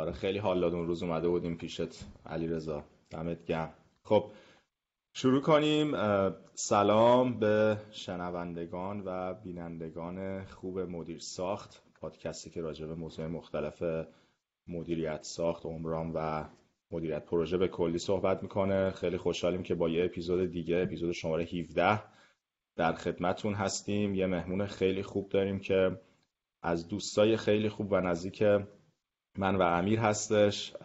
آره خیلی حال داد. اون روز اومده بودیم پیشت علی رضا دمت گرم. خب شروع کنیم. سلام به شنوندگان و بینندگان خوب مدیر ساخت. پادکستی که راجع به موضوع مختلف مدیریت ساخت عمران و مدیریت پروژه به کلی صحبت می‌کنه. خیلی خوشحالیم که با یه اپیزود دیگه اپیزود شماره 17 در خدمتون هستیم. یه مهمون خیلی خوب داریم که از دوستای خیلی خوب و نزدیک من و امیر هستش.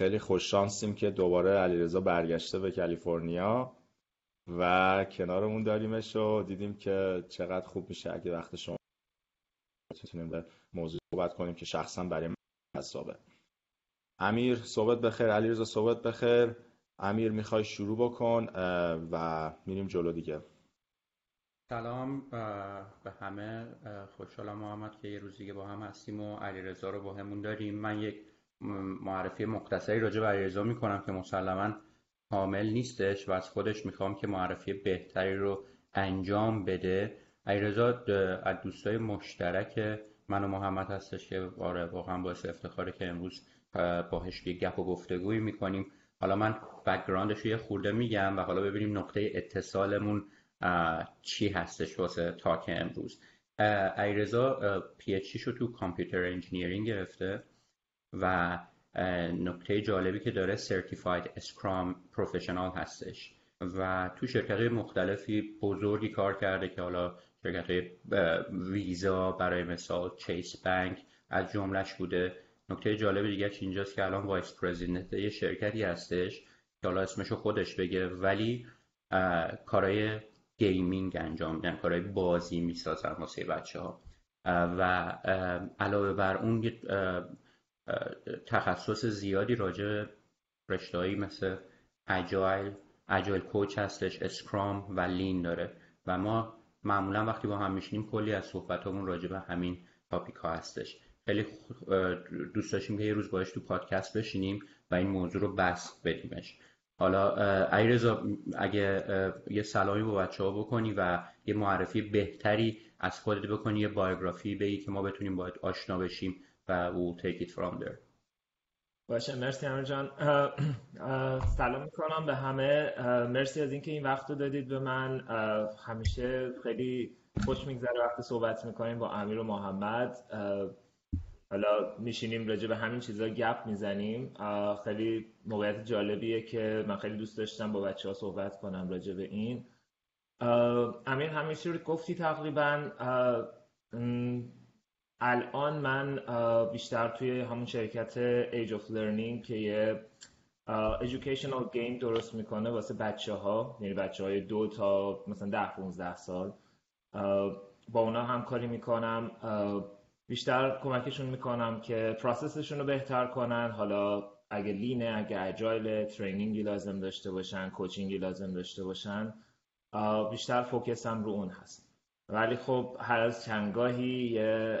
خیلی خوش شانسیم که دوباره علیرضا برگشته به کالیفرنیا و کنارمون داریمش و دیدیم که چقدر خوب میشه. اگه وقت شما بتونیم به موضوع صحبت کنیم که شخصا برای من حسابه. امیر صحبت بخیر. علیرضا صحبت بخیر. امیر می‌خوای شروع بکن؟ و میریم جلو دیگه. سلام به همه خوشحالم محمد که یه روز دیگه با هم هستیم و علیرضا رو با همون داریم. من یک معرفی مختصری راجع به علیرضا می‌کنم که مسلما کامل نیستش و از خودش می‌خوام که معرفی بهتری رو انجام بده. علیرضا از دوستای مشترک من و محمد هستش که آره واقعا باعث افتخاره که امروز باهش یه گپ و گفتگویی می‌کنیم. حالا من background ش رو یه خورده میگم و حالا ببینیم نقطه اتصالمون چی هستش واسه talk امروز؟ علیرضا PhD شو تو computer engineering گرفته و نکته جالبی که داره certified scrum professional هستش و تو شرکت مختلفی بزرگی کار کرده که حالا شرکت های ویزا برای مثال Chase Bank از جمله‌ش بوده. نکته جالب دیگه اینجاست که الان vice president یه شرکتی هستش که حالا اسمشو خودش بگه ولی کارهای gaming انجام میدن کارهای بازی می‌سازن واسه بچه ها و علاوه بر اون تخصص زیادی راجع رشته‌هایی مثل Agile Agile coach هستش Scrum و Lean داره. و ما معمولا وقتی با هم میشینیم کلی از صحبتامون راجع به همین topic ها هستش. خیلی دوست داشتیم که یه روز باش تو پادکست بشینیم و این موضوع رو بس بدیمش. حالا ایرزا اگه یه سلامی با بچه ها بکنی و یه معرفی بهتری از خودت بکنی یه بایوگرافی بگی که ما بتونیم باید آشنا بشیم و we'll take it from there. باشه مرسی همه جان. سلام می‌کنم به همه. مرسی از اینکه این وقت رو دادید به من. همیشه خیلی خوش میگذره وقتی صحبت می‌کنیم با امیر و محمد. حالا میشینیم راجع به همین چیزا گپ می‌زنیم. خیلی موقعیت جالبیه که من خیلی دوست داشتم با بچه ها صحبت کنم راجع به این. امیر همیشه رو گفتی تقریبا الان من بیشتر توی همون شرکت Age of Learning که یه educational game درست می‌کنه واسه بچه ها یعنی بچه های دو تا مثلا ده 15 سال. با اونا همکاری می‌کنم. بیشتر کمکشون می‌کنم که پروسسشون رو بهتر کنن. حالا اگه لینه اگه اجایل ترینینگی لازم داشته باشن کوچینگی لازم داشته باشن بیشتر فوکسم رو اون هست. ولی خب هر از چندگاهی یه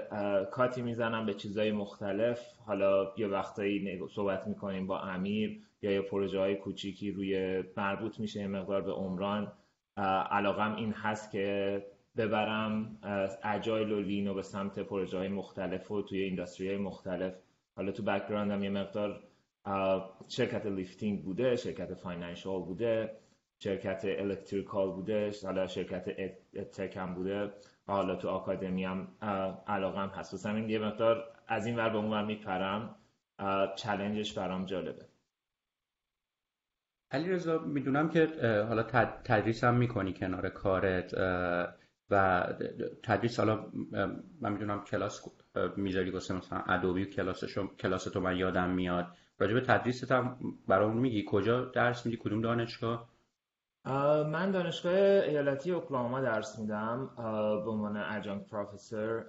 کاتی می‌زنم به چیزهای مختلف. حالا یه وقتایی صحبت می‌کنیم با امیر یا یه پروژه های کوچیکی روی مربوط میشه یه مقدار به عمران. علاقم این هست که ببرم Agile و Lean و به سمت پروژه های مختلف و توی industry های مختلف. حالا تو background م یه مقدار شرکت lifting بوده شرکت financial بوده شرکت electrical بوده حالا شرکت tech هم بوده. حالا تو آکادمی هم علاقم هست. و همین یه مقدار از این ور به اون ور میپرم. challenge ش برام جالبه. علی رضا می‌دونم که حالا تدریس هم می‌کنی کنار کارت. و تدریس حالا من می‌دونم کلاس می‌ذاری واسه مثلا Adobe کلاسشو کلاس تو من یادم میاد. راجع به تدریست هم برامون میگی؟ کجا درس میدی؟ کدوم دانشگاه؟ من دانشگاه ایالتی اوکلاهوما درس میدم به عنوان adjunct professor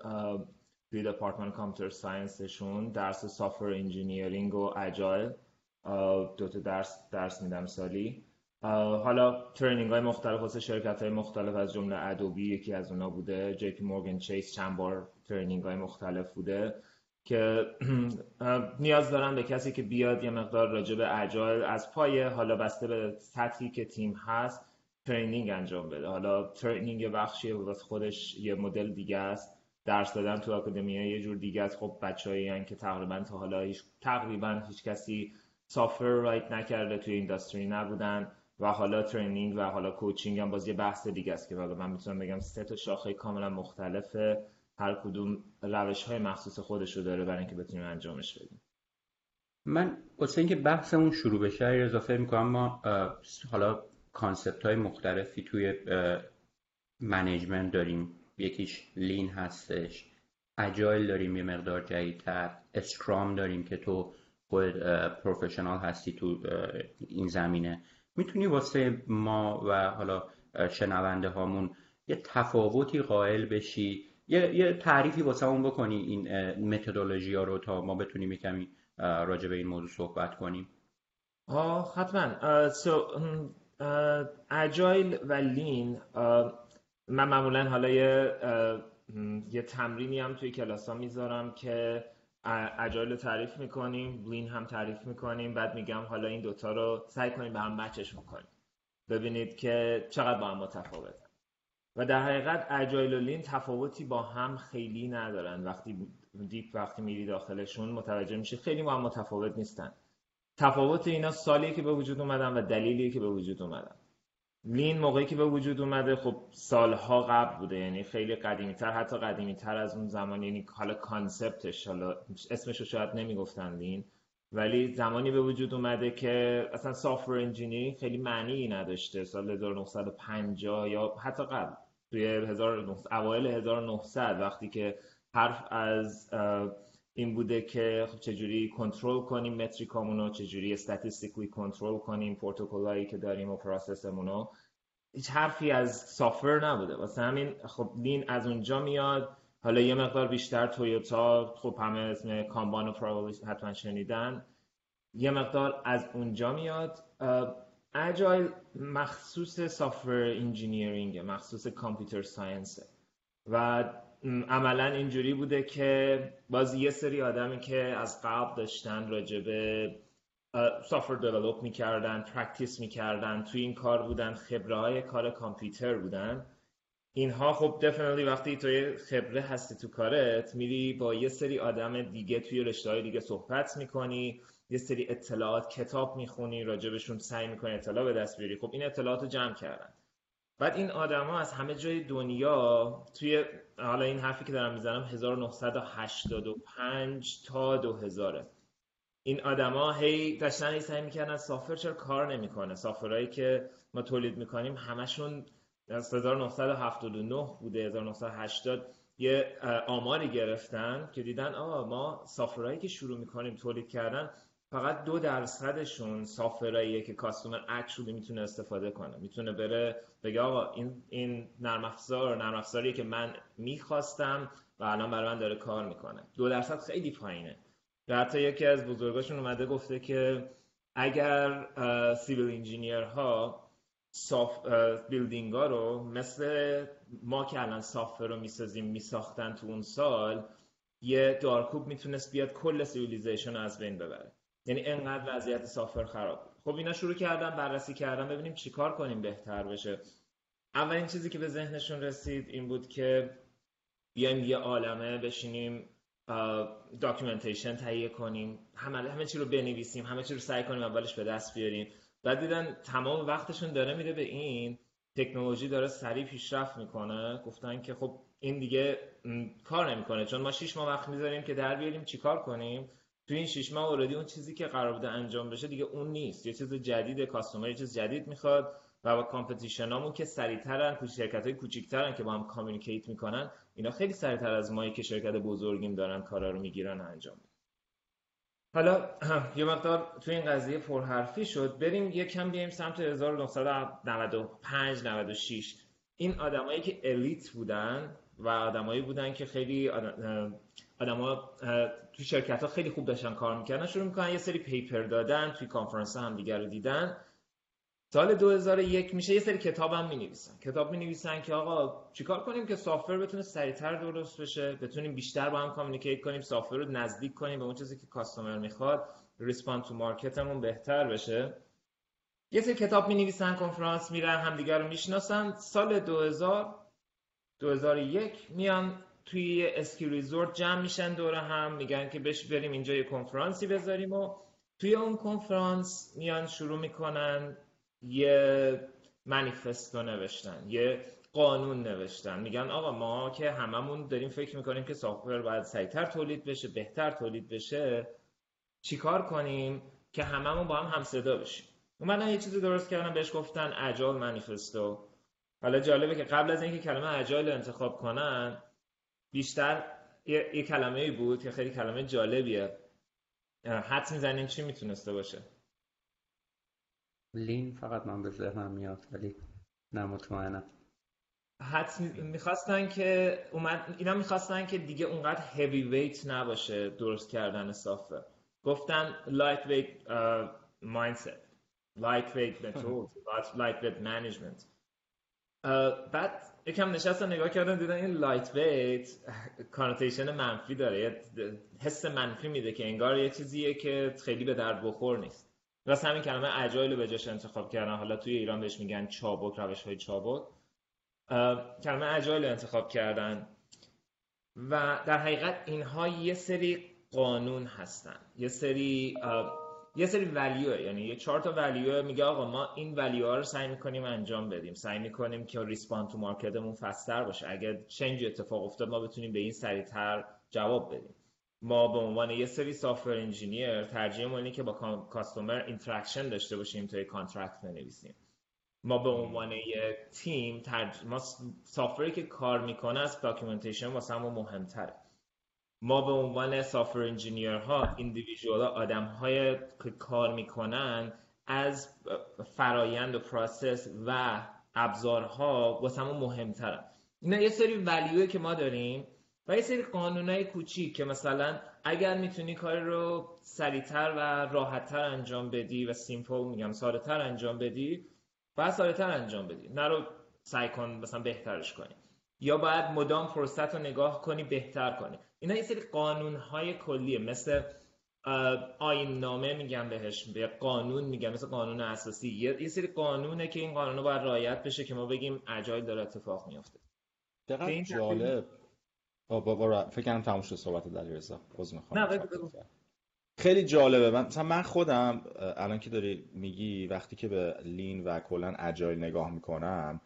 توی department computer science شون. درس software engineering و Agile دو تا درس درس میدم سالی. حالا training های مختلف واسه شرکت های مختلف از جمله Adobe یکی از اونا بوده JPMorgan Chase چند بار training های مختلف بوده که نیاز دارم به کسی که بیاد یه مقدار راجع به Agile از پای حالا بسته به سطحی که تیم هست training انجام بده. حالا training بخشی واسه خودش یه مدل دیگه است. درس دادن تو آکادمی یه جور دیگه از خب بچه‌ای که تقریبا تا حالا هیچ تقریبا هیچ کسی software write نکرده توی industry نبودن. و حالا training و حالا coaching هم باز یه بحث دیگه است که من می‌تونم بگم سه تا شاخه کاملا مختلفه هر کدوم روش های مخصوص خودش رو داره برای اینکه بتونیم انجامش بدیم. من واسه اینکه بحثمون شروع بشه اضافه می‌کنم ما حالا concept های مختلفی توی management داریم. یکیش Lean هستش. Agile داریم یه مقدار جدیدتر. Scrum داریم که تو خود پروفشنال هستی تو این زمینه. می‌تونی واسه ما و حالا شنونده هامون یه تفاوتی قائل بشی؟ یه, یه تعریفی واسه اون بکنی این متدولوژی ها رو تا ما بتونیم یه کمی راجع به این موضوع صحبت کنیم؟ آه حتما. سو اجایل و لین من معمولا حالا یه یه تمرینی هم توی کلاس ها می‌ذارم که Agile رو تعریف می‌کنیم Lean هم تعریف می‌کنیم بعد میگم حالا این دوتا رو سعی کنیم به هم match ش می‌کنیم ببینید که چقدر با هم متفاوت. و در حقیقت Agile و Lean تفاوتی با هم خیلی ندارن. وقتی deep وقتی میری داخلشون متوجه میشه خیلی با هم متفاوت نیستن. تفاوت اینا سالیه که به وجود اومدن و دلیلی که به وجود اومدن. Lean موقعی که به وجود اومده خب سالها قبل بوده یعنی خیلی قدیمی تر حتی قدیمی تر از اون زمان یعنی حالا concept ش حالا اسمش رو شاید نمی‌گفتن Lean ولی زمانی به وجود اومده که اصلا software engineering خیلی معنی نداشته سال 1950 یا حتی قبل توی 1900 اوایل 1900 وقتی که حرف از این بوده که خب چجوری کنترل کنیم metric امون رو چجوری statistically کنترل کنیم پروتکلایی که داریم و process مون رو هیچ حرفی از software نبوده. واسه همین خب Lean از اونجا میاد. حالا یه مقدار بیشتر تویوتا خب همه اسم Kanban و حتما شنیدن. یه مقدار از اونجا میاد. Agile مخصوص software engineering مخصوص computer science. و عملا اینجوری بوده که باز یه سری آدمی که از قبل داشتن راجبه software develop می‌کردن practice می‌کردن توی این کار بودن خبره های کار کامپیوتر بودن. اینها خب definitely وقتی توی خبره هستی تو کارت میری با یه سری آدم دیگه توی رشته های دیگه صحبت می‌کنی یه سری اطلاعات کتاب می‌خونی راجبشون سعی می‌کنی اطلاع به دست بیاری. خب این اطلاعات رو جمع کردن. بعد این آدما از همه جای دنیا توی حالا این حرفی که دارم می‌زنم 1985 تا 2000 این آدما هی داشتن هی سعی می‌کردن سافر چرا کار نمی‌کنه؟ سافرهایی که ما تولید می‌کنیم همشون از 1979 بوده. 1980 یه آماری گرفتن که دیدن آقا ما سافرهایی که شروع می‌کنیم تولید کردن فقط دو درصدشون سافراییه که کاستومر اکچولی می‌تونه استفاده کنه. می‌تونه بره بگه آقا این این نرم افزار نرم افزاریه که من می‌خواستم و الان برای من داره کار می‌کنه. دو درصد خیلی پایینه. و حتی یکی از بزرگاشون اومده گفته که اگر civil engineer ها building ها رو مثل ما که الان software رو می‌سازیم میساختن تو اون سال یه دارکوب می‌تونست بیاد کل civilization از بین ببره. یعنی انقدر وضعیت software خراب خب اینا شروع کردن بررسی کردن ببینیم چیکار کنیم بهتر بشه. اولین چیزی که به ذهنشون رسید این بود که بیایم یه عالمه بشینیم documentation تهیه کنیم. همه همه چی رو بنویسیم همه چی رو سعی کنیم اولش به دست بیاریم. بعد دیدن تمام وقتشون داره میره به این. تکنولوژی داره سریع پیشرفت می‌کنه. گفتن که خب این دیگه کار نمی‌کنه. چون ما شش ماه وقت می‌ذاریم که در بیاریم چیکار کنیم. تو این شش ماه already اون چیزی که قرار بوده انجام بشه دیگه اون نیست. یه چیز جدید customer یه چیز جدید می‌خواد و با competition امون که سریعترن شرکت های کوچیکترن که با هم communicate می‌کنن اینا خیلی سریعتر از مایی که شرکت بزرگیم دارن کارا رو می‌گیرن انجام حالا یه مقدار تو این قضیه پرحرفی شد. بریم یه کم بیایم سمت 1995 96 این آدمایی که elite بودن و آدمایی بودن که خیلی آدما تو شرکت ها خیلی خوب داشتن کار می‌کردن. شروع می‌کنن یه سری paper دادن توی کانفرانس هم دیگر رو دیدن. سال 2001 میشه یه سری کتاب هم می نویسن کتاب می نویسن که آقا چیکار کنیم که software بتونه سریعتر درست بشه بتونیم بیشتر با هم communicate کنیم software رو نزدیک کنیم به اون چیزی که customer می‌خواد respond تو market مون بهتر بشه. یه سری کتاب می نویسن کنفرانس میرن همدیگر رو می‌شناسن. سال 2000 2001 میان توی ski resort جمع میشن دور هم میگن که بش بریم اینجا یه کنفرانسی بذاریم و توی اون کنفرانس میان شروع می‌کنن یه منیفستو نوشتن یه قانون نوشتن. میگن آقا ما که هممون داریم فکر می‌کنیم که سافر باید سریعتر تولید بشه بهتر تولید بشه چیکار کنیم که هممون با هم همصدا بشیم؟ اومدن یه چیزی درست کردن بهش گفتن اجال منیفستو. حالا جالبه که قبل از اینکه کلمه اجایل انتخاب کنن بیشتر یه, یه کلمه بود که خیلی کلمه جالبیه. حدس می‌زنین چی می‌تونسته باشه؟ Lean فقط من به ذهنم میاد ولی نه مطمئنم. حد می‌خواستن که اومد اینا می‌خواستن که دیگه اونقدر heavyweight نباشه درست کردن software گفتن lightweight mindset lightweight method lightweight management بعد یکم نشستن نگاه کردن دیدن این lightweight connotation منفی داره. یه حس منفی میده که انگار یه چیزیه که خیلی به درد بخور نیست. واسه همین کلمه agile رو به جاش انتخاب کردن. حالا توی ایران بهش میگن چابک روش های چابک کلمه agile انتخاب کردن و در حقیقت اینها یه سری قانون هستن. یه سری یه سری value یعنی یه چهار تا value میگه آقا ما این value ها رو سعی می‌کنیم انجام بدیم. سعی می‌کنیم که respond to market مون faster باشه. اگر change اتفاق افتاد ما بتونیم به این سریعتر جواب بدیم. ما به عنوان یه سری software engineer ترجیح اینه که با customer interaction داشته باشیم تا یه contract بنویسیم. ما به عنوان یه تیم ترج... ما software ی که کار می‌کنه از documentation واسه مهمتره. ما به عنوان software engineer ها individual آدم های که کار می‌کنن از فرایند و process و ابزارها واسه مهمتره اینا یه سری ولیوی که ما داریم و یه سری قانونای کوچیک که مثلا اگر می‌تونی کار رو سریعتر و راحتتر انجام بدی و سیمپل میگم سادهتر انجام بدی باید سادهتر انجام بدی. نه رو سعی کن مثلا بهترش کنی. یا باید مدام فرصت رو نگاه کنی بهتر کنی. اینا یه سری قانون های کلیه مثل آین نامه میگم بهش به قانون میگم مثل قانون اساسی. یه, سری قانونه که این قانون باید رعایت بشه که ما بگیم اجایل داره اتفاق میفته دقیقا جالب. بابا فکر کنم تموم شد صحبت رضا باز نه خیلی جالبه. من مثلا من خودم الان که داری میگی وقتی که به لین و کلا اجایل نگاه می‌کنم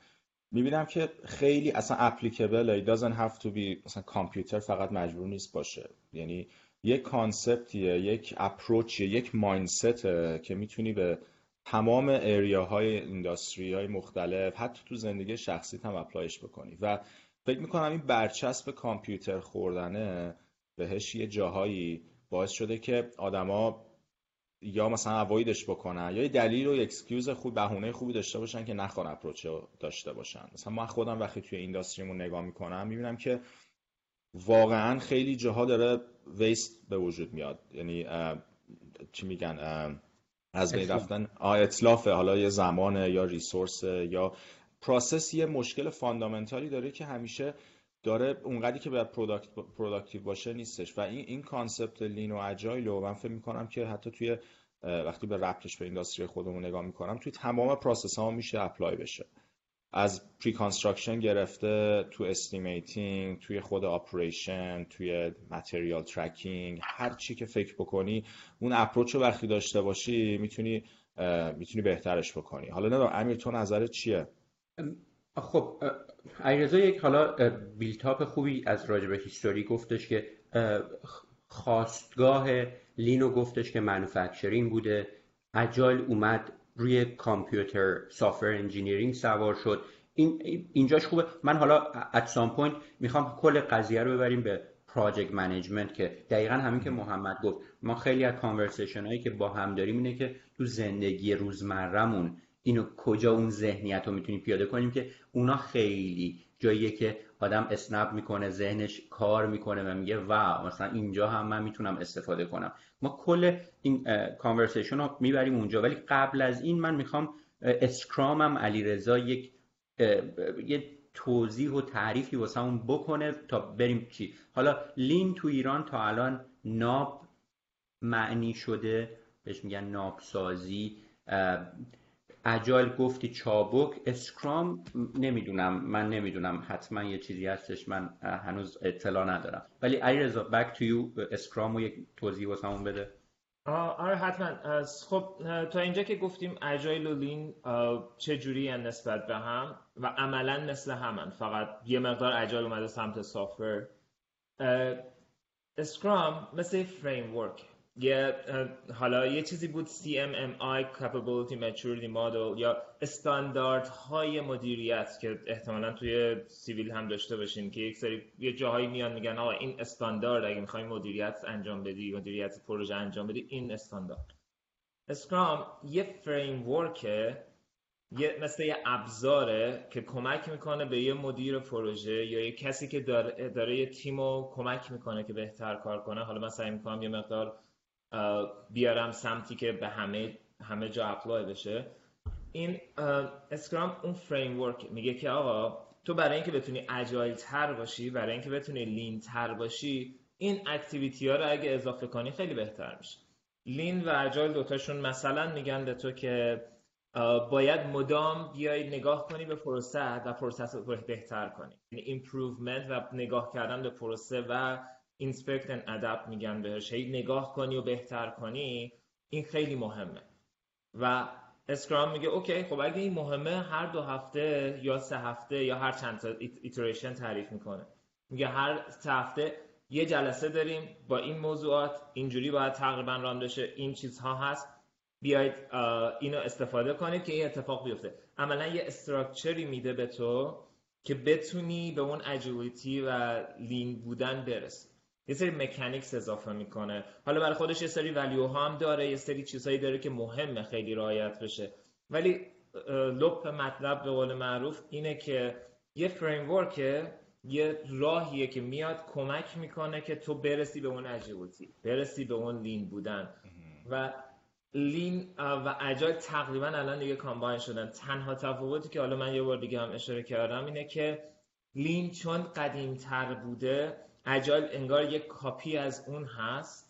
می‌بینم که خیلی اصلا اپلیکبل it doesn't have to be مثلا کامپیوتر فقط مجبور نیست باشه. یعنی یک کانسپتیه یک اپروچیه یک مایندسته که می‌تونی به تمام area های industry های مختلف حتی تو زندگی شخصیت هم apply ش بکنی. و فکر می‌کنم این برچسب کامپیوتر خوردنه بهش یه جاهایی باعث شده که آدما یا مثلا avoid ش بکنن یا یه دلیل و excuse خوب بهونه خوبی داشته باشن که نخوان approach داشته باشن. مثلا من خودم وقتی توی industry مون نگاه می‌کنم می‌بینم که واقعا خیلی جاها داره waste به وجود میاد. یعنی چی میگن از بین رفتن اتلافه. حالا یه زمانه یا resource یا process یه مشکل fundamental ی داره که همیشه داره اونقدری که باید productive باشه نیستش. و این این concept lean و agile رو من فکر می‌کنم که حتی توی وقتی به ربطش به industry خودمون نگاه می‌کنم توی تمام process ها میشه apply بشه. از pre-construction گرفته تو estimating توی خود operation توی material tracking هر چی که فکر بکنی اون approach رو وقتی داشته باشی می‌تونی می‌تونی بهترش بکنی. حالا نه امیر تو نظرت چیه؟ خب علیرضا یک حالا build-up خوبی از راجب history گفتش که خاستگاه lean و گفتش که manufacturing بوده. agile اومد روی کامپیوتر software engineering سوار شد. این اینجاش خوبه. من حالا at some point می‌خوام کل قضیه رو ببریم به project management که دقیقا همین که محمد گفت. ما خیلی از conversation هایی که با هم داریم اینه که تو زندگی روزمرهمون اینو کجا اون ذهنیت رو می‌تونیم پیاده کنیم که اونا خیلی جاییه که آدم snap می‌کنه ذهنش کار می‌کنه و میگه و مثلا اینجا هم من می‌تونم استفاده کنم. ما کل این conversation رو می‌بریم اونجا ولی قبل از این من می‌خوام scrum م علی رضا یک یه توضیح و تعریفی واسه اون بکنه تا بریم چی. حالا لین تو ایران تا الان ناب معنی شده بهش میگن نابسازی اجایل گفتی چابک اسکرام نمی‌دونم من نمی‌دونم حتما یه چیزی هستش من هنوز اطلاع ندارم. ولی علیرضا بک تو یو اسکرام رو یک توضیح واسمون بده. آره حتما. خب تا اینجا که گفتیم agile و lean چه جوری نسبت به هم و عملا مثل همن. فقط یه مقدار agile اومده سمت software scrum مثل framework یه حالا یه چیزی بود CMMI Capability Maturity Model یا های مدیریت که احتمالا توی civil هم داشته باشین که یک سری یه جاهایی میان میگن آقا این استاندارد اگه می‌خوای مدیریت انجام بدی مدیریت پروژه انجام بدی این استاندارد. scrum یه framework ه یه مثل یه ابزاره که کمک می‌کنه به یه مدیر پروژه یا یه کسی که داره, داره یه تیم کمک می‌کنه که بهتر کار کنه. حالا من سعی می‌کنم یه مقدار بیارم سمتی که به همه همه جا apply بشه. این scrum اون framework میگه که آقا تو برای اینکه بتونی agile تر باشی برای اینکه بتونی lean تر باشی این activity ها رو اگه اضافه کنی خیلی بهتر میشه. lean و agile دوتاشون مثلا میگن به تو که باید مدام بیای نگاه کنی به پروسه و پروسه رو بهتر کنی. یعنی improvement و نگاه کردن به پروسه و inspect and adapt میگن بهش. هی نگاه کنی و بهتر کنی این خیلی مهمه. و scrum میگه okay خب اگه این مهمه هر دو هفته یا سه هفته یا هر چند تا iteration تعریف می‌کنه. میگه هر سه هفته یه جلسه داریم با این موضوعات اینجوری باید تقریبا ران بشه این چیزها هست. بیاید اینو استفاده کنید که این اتفاق بیفته. عملا یه استراکچری میده به تو که بتونی به اون اجیلیتی و لین بودن برسی. یه سری مکانیکس اضافه می‌کنه. حالا برای خودش یه سری ولیو ها هم داره یه سری چیزهایی داره که مهمه خیلی رعایت بشه. ولی لپ مطلب به قول معروف اینه که یه فریم یه راهیه که میاد کمک می‌کنه که تو برسی به اون agility برسی به اون lean بودن. و lean و agile تقریبا الان دیگه combine شدن. تنها تفاوتی که حالا من یه بار دیگه هم اشاره کردم اینه که lean چون قدیم تر بوده agile انگار یک کاپی از اون هست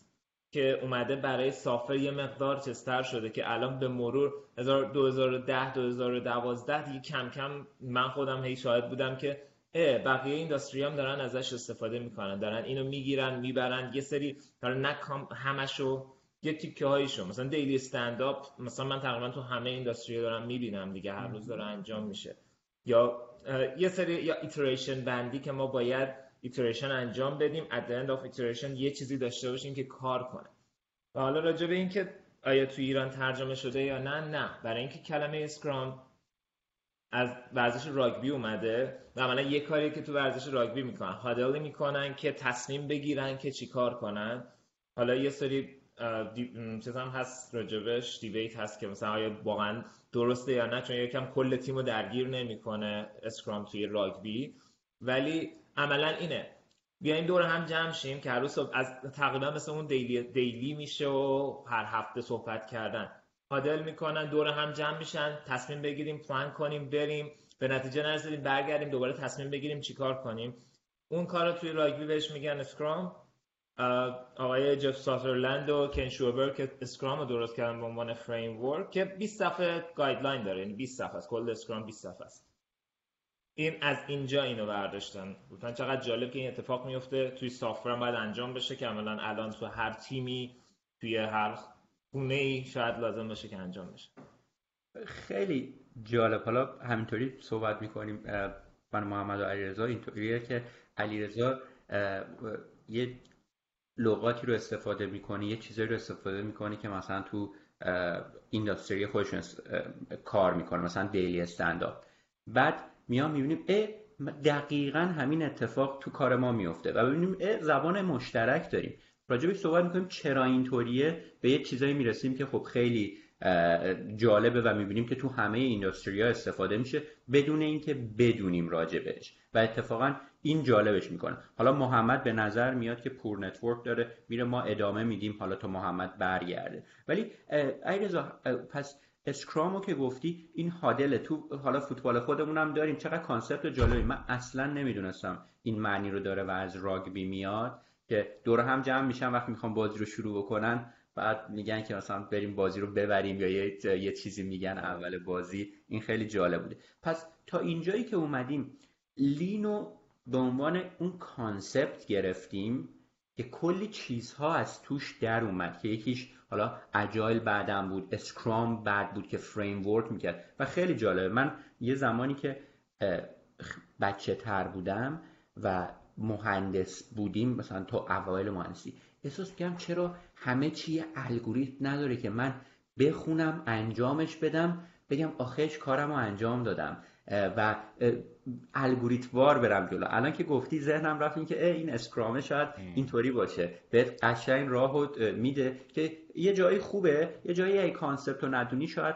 که اومده برای software یه مقدار چستر شده که الان به مرور 2010 2012 دیگه کم کم من خودم هی شاهد بودم که بقیه industry هم دارن ازش استفاده می‌کنن. دارن اینو می‌گیرن می‌برن. یه سری دارن نه همشو یه تیکه هایشو مثلا daily standup مثلا من تقریبا تو همه industry دارم می‌بینم دیگه. هر روز داره انجام میشه. یا یه سری یا iteration بندی که ما باید iteration انجام بدیم. At the end of iteration یه چیزی داشته باشیم که کار کنه. و حالا راجع به اینکه آیا تو ایران ترجمه شده یا نه نه. برای اینکه کلمه scrum از ورزش راگبی اومده و عملا یه کاری که تو ورزش راگبی می‌کنن هادل می‌کنن که تصمیم بگیرن که چیکار کنن. حالا یه سری چیز هم هست راجبش. دیبیت هست که مثلا آیا واقعا درسته یا نه چون یکم کل تیم رو درگیر نمی‌کنه اسکرام توی راگبی. ولی عملا اینه. بیایم دور هم جمع شیم که هر روز از تقریبا مثل اون دیلی, دیلی میشه و هر هفته صحبت کردن. huddle می‌کنن دور هم جمع میشن تصمیم بگیریم پلان کنیم بریم. به نتیجه نرسیدیم برگردیم دوباره تصمیم بگیریم چیکار کنیم. اون کار رو توی راگبی بهش میگن scrum. آقای جف ساترلند و کن شوبر که Scrum رو درست کردن به عنوان framework که 20 صفحه guideline داره. یعنی 20 صفحه است. کل Scrum 20 صفحه است. این از اینجا اینو برداشتن. گفتن چقدر جالب که این اتفاق میفته. توی software باید انجام بشه که عملا الان تو هر تیمی توی هر خونه ای شاید لازم باشه که انجام بشه. خیلی جالب. حالا همینطوری صحبت می‌کنیم من محمد و علیرضا. اینطوریه که علیرضا یه لغاتی رو استفاده می‌کنه یه چیزایی رو استفاده می‌کنه که مثلا تو اینداستری خودشون کار می‌کنه مثلا دیلی استنداپ بعد میام می‌بینیم اه دقیقا همین اتفاق تو کار ما میفته و ببینیم اه زبان مشترک داریم. راجبش صحبت می‌کنیم چرا اینطوریه؟ به یه چیزایی می‌رسیم که خب خیلی جالبه و می‌بینیم که تو همه industry ها استفاده میشه بدون اینکه بدونیم راجبش و اتفاقا این جالبش می‌کنه. حالا محمد به نظر میاد که poor network داره میره ما ادامه میدیم حالا تو محمد برگرده. ولی علیرضا پس Scrum و که گفتی این huddle تو حالا فوتبال خودمون هم داریم. چقدر concept جالبی. من اصلا نمی‌دونستم این معنی رو داره و از راگبی میاد که دور هم جمع میشن وقتی می‌خوام بازی رو شروع بکنن. بعد میگن که مثلا بریم بازی رو ببریم یا یه, یه چیزی میگن اول بازی. این خیلی جالب بوده. پس تا اینجایی که اومدیم Lean و به عنوان اون concept گرفتیم که کلی چیزها از توش در اومد که یکیش حالا Agile بعدم بود Scrum بعد بود که framework می‌کرد. و خیلی جالبه من یه زمانی که بچه تر بودم و مهندس بودیم مثلا تو اوایل مهندسی احساس کردم چرا همه چی الگوریتم نداره که من بخونم انجامش بدم بگم آخرش کارم رو انجام دادم. و الگوریتوار برم جلو. الان که گفتی ذهنم رفت این که این اسکرامه شاید اینطوری باشه. به قشنگ راهو میده که یه جایی خوبه یه جایی ای کانسپت رو ندونی شاید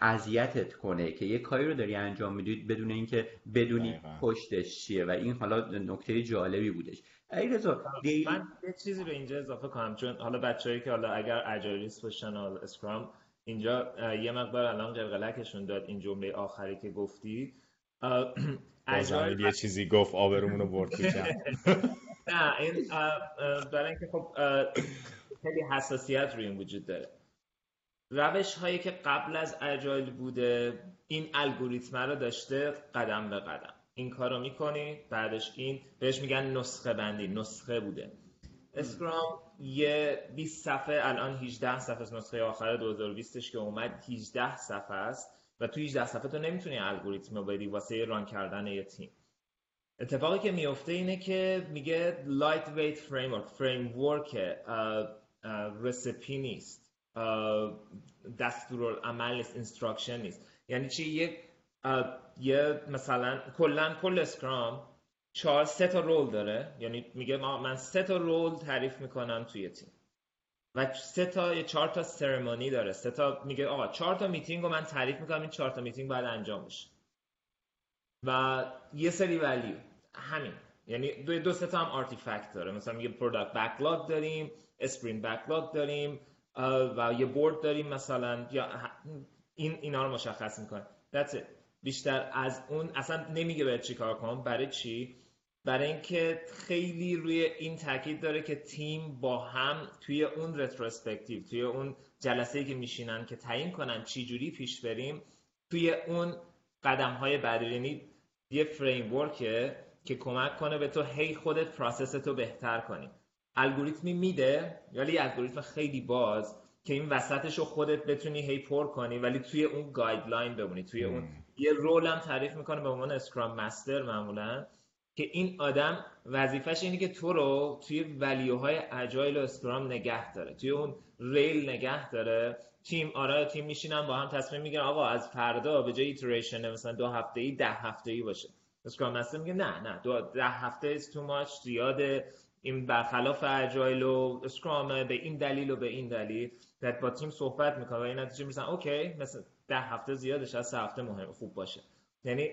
اذیتت کنه که یه کاری رو داری انجام میدی بدون اینکه بدونی پشتش چیه. و این حالا نکته جالبی بودش. ای رضا من یه چیزی به اینجا اضافه کنم. چون حالا بچه‌ای که حالا اگر اجایلیست باشن اسکرام اینجا یه مقدار الان قلقلکشون داد این جمله آخری که گفتی. اجایل یه چیزی گفت آبرومون رو برد نه این برای اینکه خب خیلی حساسیت روی این وجود داره. روش هایی که قبل از Agile بوده این الگوریتم رو داشته قدم به قدم. این کار رو می‌کنی بعدش این بهش میگن نسخه بندی نسخه بوده. Scrum یه 20 صفحه الان 18 صفحه از نسخه آخر 2020 که اومد 18 صفحه است. و تو 18 صفحه تو نمی‌تونی الگوریتم رو بدی واسه run کردن یه تیم. اتفاقی که میفته اینه که میگه lightweight frame framework recipe نیست. دستور عمل نیست instruction نیست. یعنی چی؟ یه یه مثلا کلا کل Scrum چهار سه تا role داره. یعنی میگه من سه تا role تعریف می‌کنم توی تیم. و سه تا یه چهار تا ceremony داره. سه تا میگه آقا چهار تا میتینگ رو من تعریف می‌کنم این چهار تا میتینگ باید انجام بشه. و یه سری value همین. یعنی دو, دو سه تا هم artifact داره. مثلا میگه product backlog داریم sprint backlog داریم و یه board داریم مثلا یا این اینا رو مشخص می‌کنه. That's it. بیشتر از اون اصلا نمیگه باید چی کار کنم برای چی؟ برای اینکه خیلی روی این تاکید داره که تیم با هم توی اون retrospective توی اون جلسه که میشینن که تعیین کنن چی جوری پیش بریم توی اون قدم های بعدی یعنی یه framework ه که کمک کنه به تو هی خودت process تو بهتر کنی. الگوریتمی میده ولی الگوریتم خیلی باز که این وسطش رو خودت بتونی هی پر کنی ولی توی اون guideline بمونی توی اون یه role هم تعریف می‌کنه به عنوان Scrum Master معمولا. که این آدم وظیفش اینه که تو رو توی value های Agile و Scrum نگه داره توی اون rail نگه داره. تیم آره تیم میشینن با هم تصمیم می‌گیرن آقا از فردا به جای iteration مثلا دو هفته ای ده هفته ای باشه. Scrum Master میگه نه نه دو ده هفته is too much زیاده این برخلاف Agile و Scrum به این دلیل و به این دلیل. بعد با تیم صحبت می‌کنه و این نتیجه می‌رسن okay مثلا ده هفته زیادش از سه هفته مهم خوب باشه. یعنی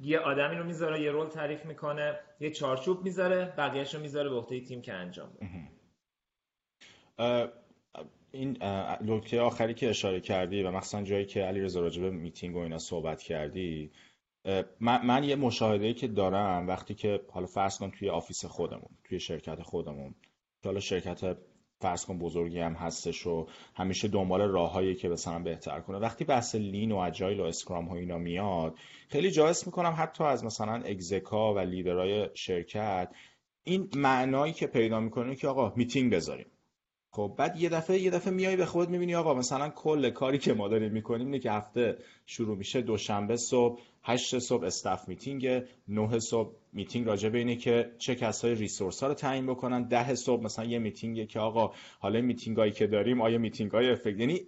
یه آدمی رو می‌ذاره یه role تعریف می‌کنه یه چارچوب می‌ذاره بقیهش رو می‌ذاره به عهده تیم که انجام بده. این نکته آخری که اشاره کردی و مخصوصا جایی که علی رضا راجع به میتینگ و اینا صحبت کردی من, من یه مشاهده که دارم وقتی که حالا فرض کن توی office خودمون توی شرکت خودمون حالا شرکت فرض کن بزرگی هم هستش و همیشه دنبال راههایی که مثلا بهتر کنه. وقتی بحث Lean و Agile و Scrum ها اینا میاد خیلی جاهز می‌کنم حتی از مثلا exec ها و لیدرهای شرکت این معنایی که پیدا می‌کنه که آقا میتینگ بذاریم. خب بعد یه دفعه یه دفعه میای به خود می‌بینی آقا مثلا کل کاری که ما داریم می‌کنیم اینه که هفته شروع میشه دوشنبه صبح هشت صبح staff meeting نه صبح میتینگ راجع به اینه که چه کسای resource ها رو تعیین بکنن ده صبح مثلا یه میتینگه که آقا حالا میتینگ هایی که داریم آیا میتینگ های effective؟ یعنی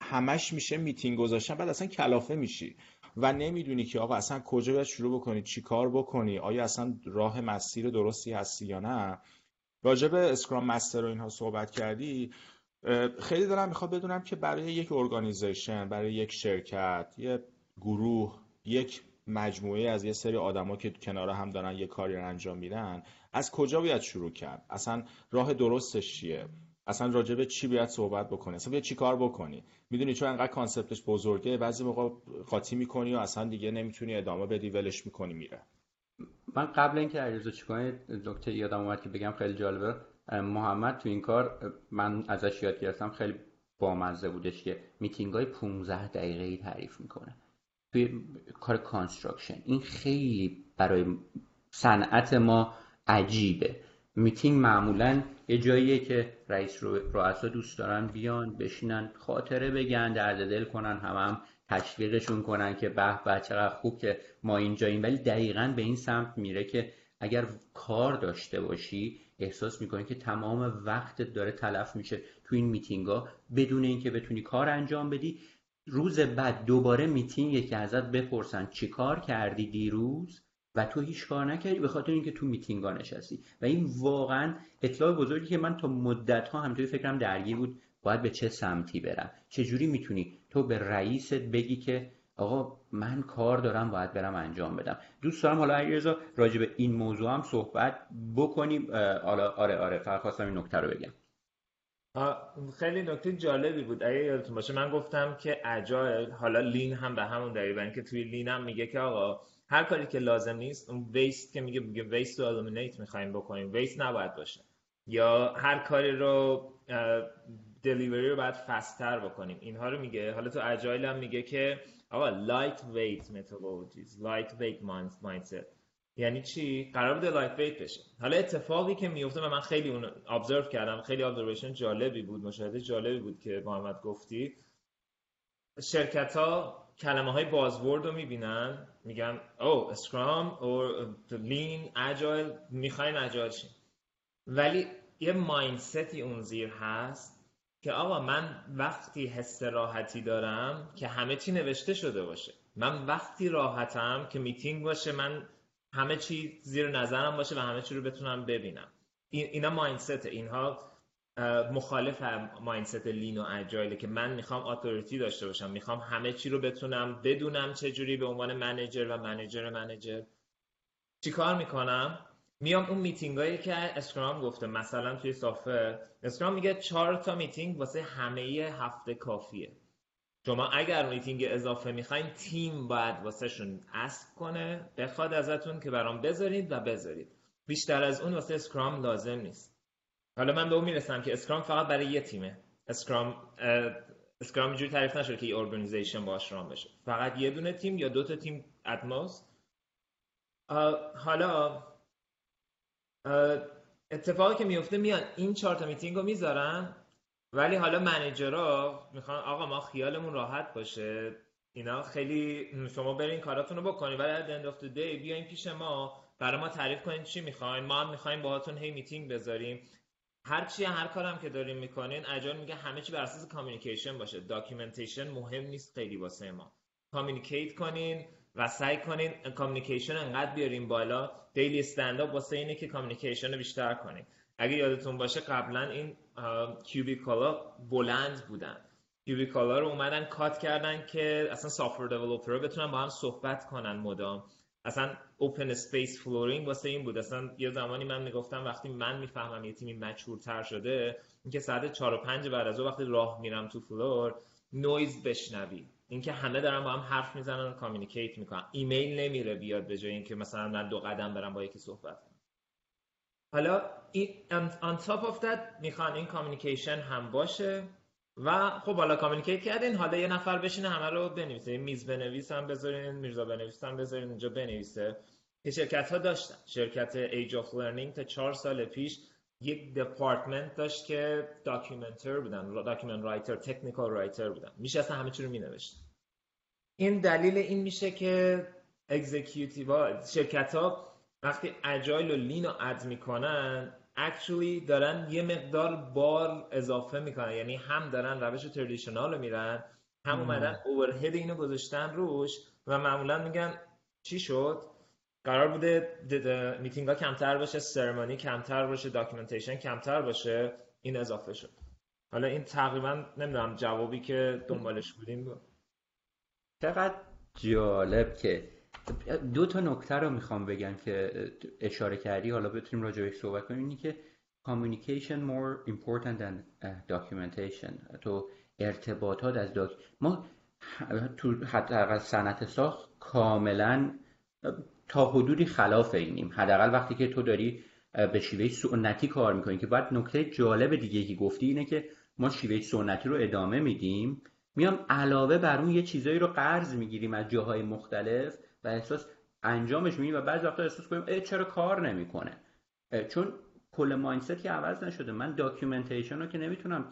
همش میشه میتینگ گذاشتن بعد اصلا کلافه میشی و نمی‌دونی که آقا اصلا کجا باید شروع بکنی چی کار بکنی آیا اصلا راه مسیر درستی هستی یا نه. راجع به Scrum Master و اینها صحبت کردی خیلی دارم می‌خواد بدونم که برای یک organization برای یک شرکت یه گروه یک مجموعه از یه سری آدما که کنار هم دارن یه کاری رو انجام میدن از کجا باید شروع کرد؟ اصلا راه درستش چیه؟ اصلا راجع به چی باید صحبت بکنی؟ اصلا باید چی کار بکنی؟ می‌دونی چون انقدر concept ش بزرگه بعضی موقع قاطی می‌کنی و اصلا دیگه نمی‌تونی ادامه بدی ولش می‌کنی میره. من قبل اینکه علیرضا چیکار نکته یادم اومد که بگم خیلی جالبه محمد تو این کار من ازش یاد گرفتم خیلی بامزه بودش که میتینگ های 15 دقیقه ای تعریف می‌کنه. توی کار construction این خیلی برای صنعت ما عجیبه. میتینگ معمولا یه جاییه که رئیس رؤسا دوست دارن بیان بشینن خاطره بگن درد دل کنن هم هم تشویقشون کنن که به به چقدر خوب که ما اینجاییم. ولی دقیقا به این سمت میره که اگر کار داشته باشی احساس می‌کنی که تمام وقتت داره تلف میشه تو این میتینگا بدون اینکه بتونی کار انجام بدی. روز بعد دوباره میتینگ یکی ازت بپرسن چی کار کردی دیروز و تو هیچ کار نکردی به خاطر اینکه تو میتینگا نشستی. و این واقعا اطلاع بزرگی که من تا مدت ها همینطوری فکرم درگیر بود. باید به چه سمتی برم؟ چجوری می‌تونی تو به رئیست بگی که آقا من کار دارم باید برم انجام بدم. دوست دارم حالا علیرضا راجع به این موضوع هم صحبت بکنیم حالا آره آره فقط خواستم این نکته رو بگم. خیلی نکته جالبی بود. اگه یادتون باشه من گفتم که agile حالا lean هم به همون دلیل که توی lean هم میگه که آقا هر کاری که لازم نیست اون waste که میگه میگه waste رو eliminate می‌خوایم بکنیم. waste نباید باشه. یا هر کاری رو delivery رو باید faster بکنیم. اینها رو میگه. حالا تو agile هم میگه که آقا lightweight methodologies lightweight mindset یعنی چی؟ قرار بوده lightweight بشه. حالا اتفاقی که میفته و من خیلی اون observe کردم خیلی observation جالبی بود مشاهده جالبی بود که محمد گفتی. شرکت ها کلمه های buzzword رو می‌بینن میگن oh Scrum oh lean agile می‌خوایم agile شیم ولی یه mindset ی اون زیر هست که آقا من وقتی حس راحتی دارم که همه چی نوشته شده باشه. من وقتی راحتم که میتینگ باشه من همه چی زیر نظرم باشه و همه چی رو بتونم ببینم. اینا mindset اینها مخالف mindset lean و agile ه که من می‌خوام authority داشته باشم. می‌خوام همه چی رو بتونم بدونم چه جوری به عنوان manager و manager manager. چیکار می‌کنم؟ میام اون میتینگ هایی که Scrum گفته مثلا توی software Scrum میگه چهار تا میتینگ واسه همه هفته کافیه. شما اگر میتینگ اضافه می‌خواین تیم باید واسه شون ask کنه بخواد ازتون که برام بذارید و بذارید. بیشتر از اون واسه Scrum لازم نیست. حالا من به اون می‌رسم که Scrum فقط برای یه تیمه. Scrum Scrum اینجوری تعریف نشده که یه organization باش run بشه. فقط یه دونه تیم یا دو تا تیم at most حالا اتفاقی که میفته میان این چهار تا میتینگ رو می‌ذارن ولی حالا manager ها می‌خوان آقا ما خیالمون راحت باشه اینا خیلی شما برین کاراتون رو بکنید ولی at of the day بیاین پیش ما برای ما تعریف کنین چی می‌خواین ما هم می‌خوایم باهاتون هی میتینگ بذاریم. هر چی هر کارم که داریم می‌کنین agile میگه همه چی بر اساس communication باشه. documentation مهم نیست خیلی واسه ما. communicate کنین و سعی کنین communication انقدر بیاریم بالا. daily standup واسه اینه که communication رو بیشتر کنین. اگه یادتون باشه قبلا این cubicle ها بلند بودن. cubicle ها رو اومدن cut کردن که اصلا software developer بتونن با هم صحبت کنن مدام. اصلا open space flooring واسه این بود. اصلا یه زمانی من می‌گفتم وقتی من می‌فهمم یه تیمی mature تر شده اینکه ساعت 4 و 5 بعد از وقتی راه میرم تو floor نویز بشنوی اینکه همه دارن با هم حرف می‌زنن و communicate می‌کنن. ایمیل نمیره بیاد به جای اینکه مثلا من دو قدم برم با یکی صحبت کنم. حالا on top of that می‌خوان این communication هم باشه و خب حالا communicate کردین حالا یه نفر بشینه همه رو بنویسه. میرزا بنویس هم بذارین میرزا بنویس هم بذارین اینجا بنویسه. که شرکت ها داشتن. شرکت age of learning تا چهار سال پیش یک دپارتمنت داشت که documenter بودن document writer technical writer بودن. میشه اصلا همه چی رو مینوشت. این دلیل این میشه که executive شرکت ها وقتی agile و lean رو add می‌کنن actually دارن یه مقدار بار اضافه می‌کنن. یعنی هم دارن روش traditional رو میرن هم اومدن overhead اینو گذاشتن روش و معمولا میگن چی شد؟ قرار بوده میتینگ ها کمتر باشه ceremony کمتر باشه documentation کمتر باشه این اضافه شد. حالا این تقریبا نمی‌دونم جوابی که دنبالش بودیم. بود چقدر جالب که دو تا نکته رو می‌خوام بگم که اشاره کردی. حالا بتونیم راجع بهش صحبت کنیم. اینی که communication more important than documentation. تو ارتباطات از داک ما تو حداقل صنعت ساخت کاملا تا حدودی خلاف اینیم حداقل وقتی که تو داری به شیوه سنتی کار می‌کنیم که باید نکته جالب دیگه که گفتی اینه که ما شیوه سنتی رو ادامه میدیم. میام علاوه بر اون یه چیزایی رو قرض می‌گیریم از جاهای مختلف و احساس انجامش میدیم و بعضی وقتا احساس کنیم ای چرا کار نمی‌کنه؟ چون کل mindset که عوض نشده. من documentation رو که نمی‌تونم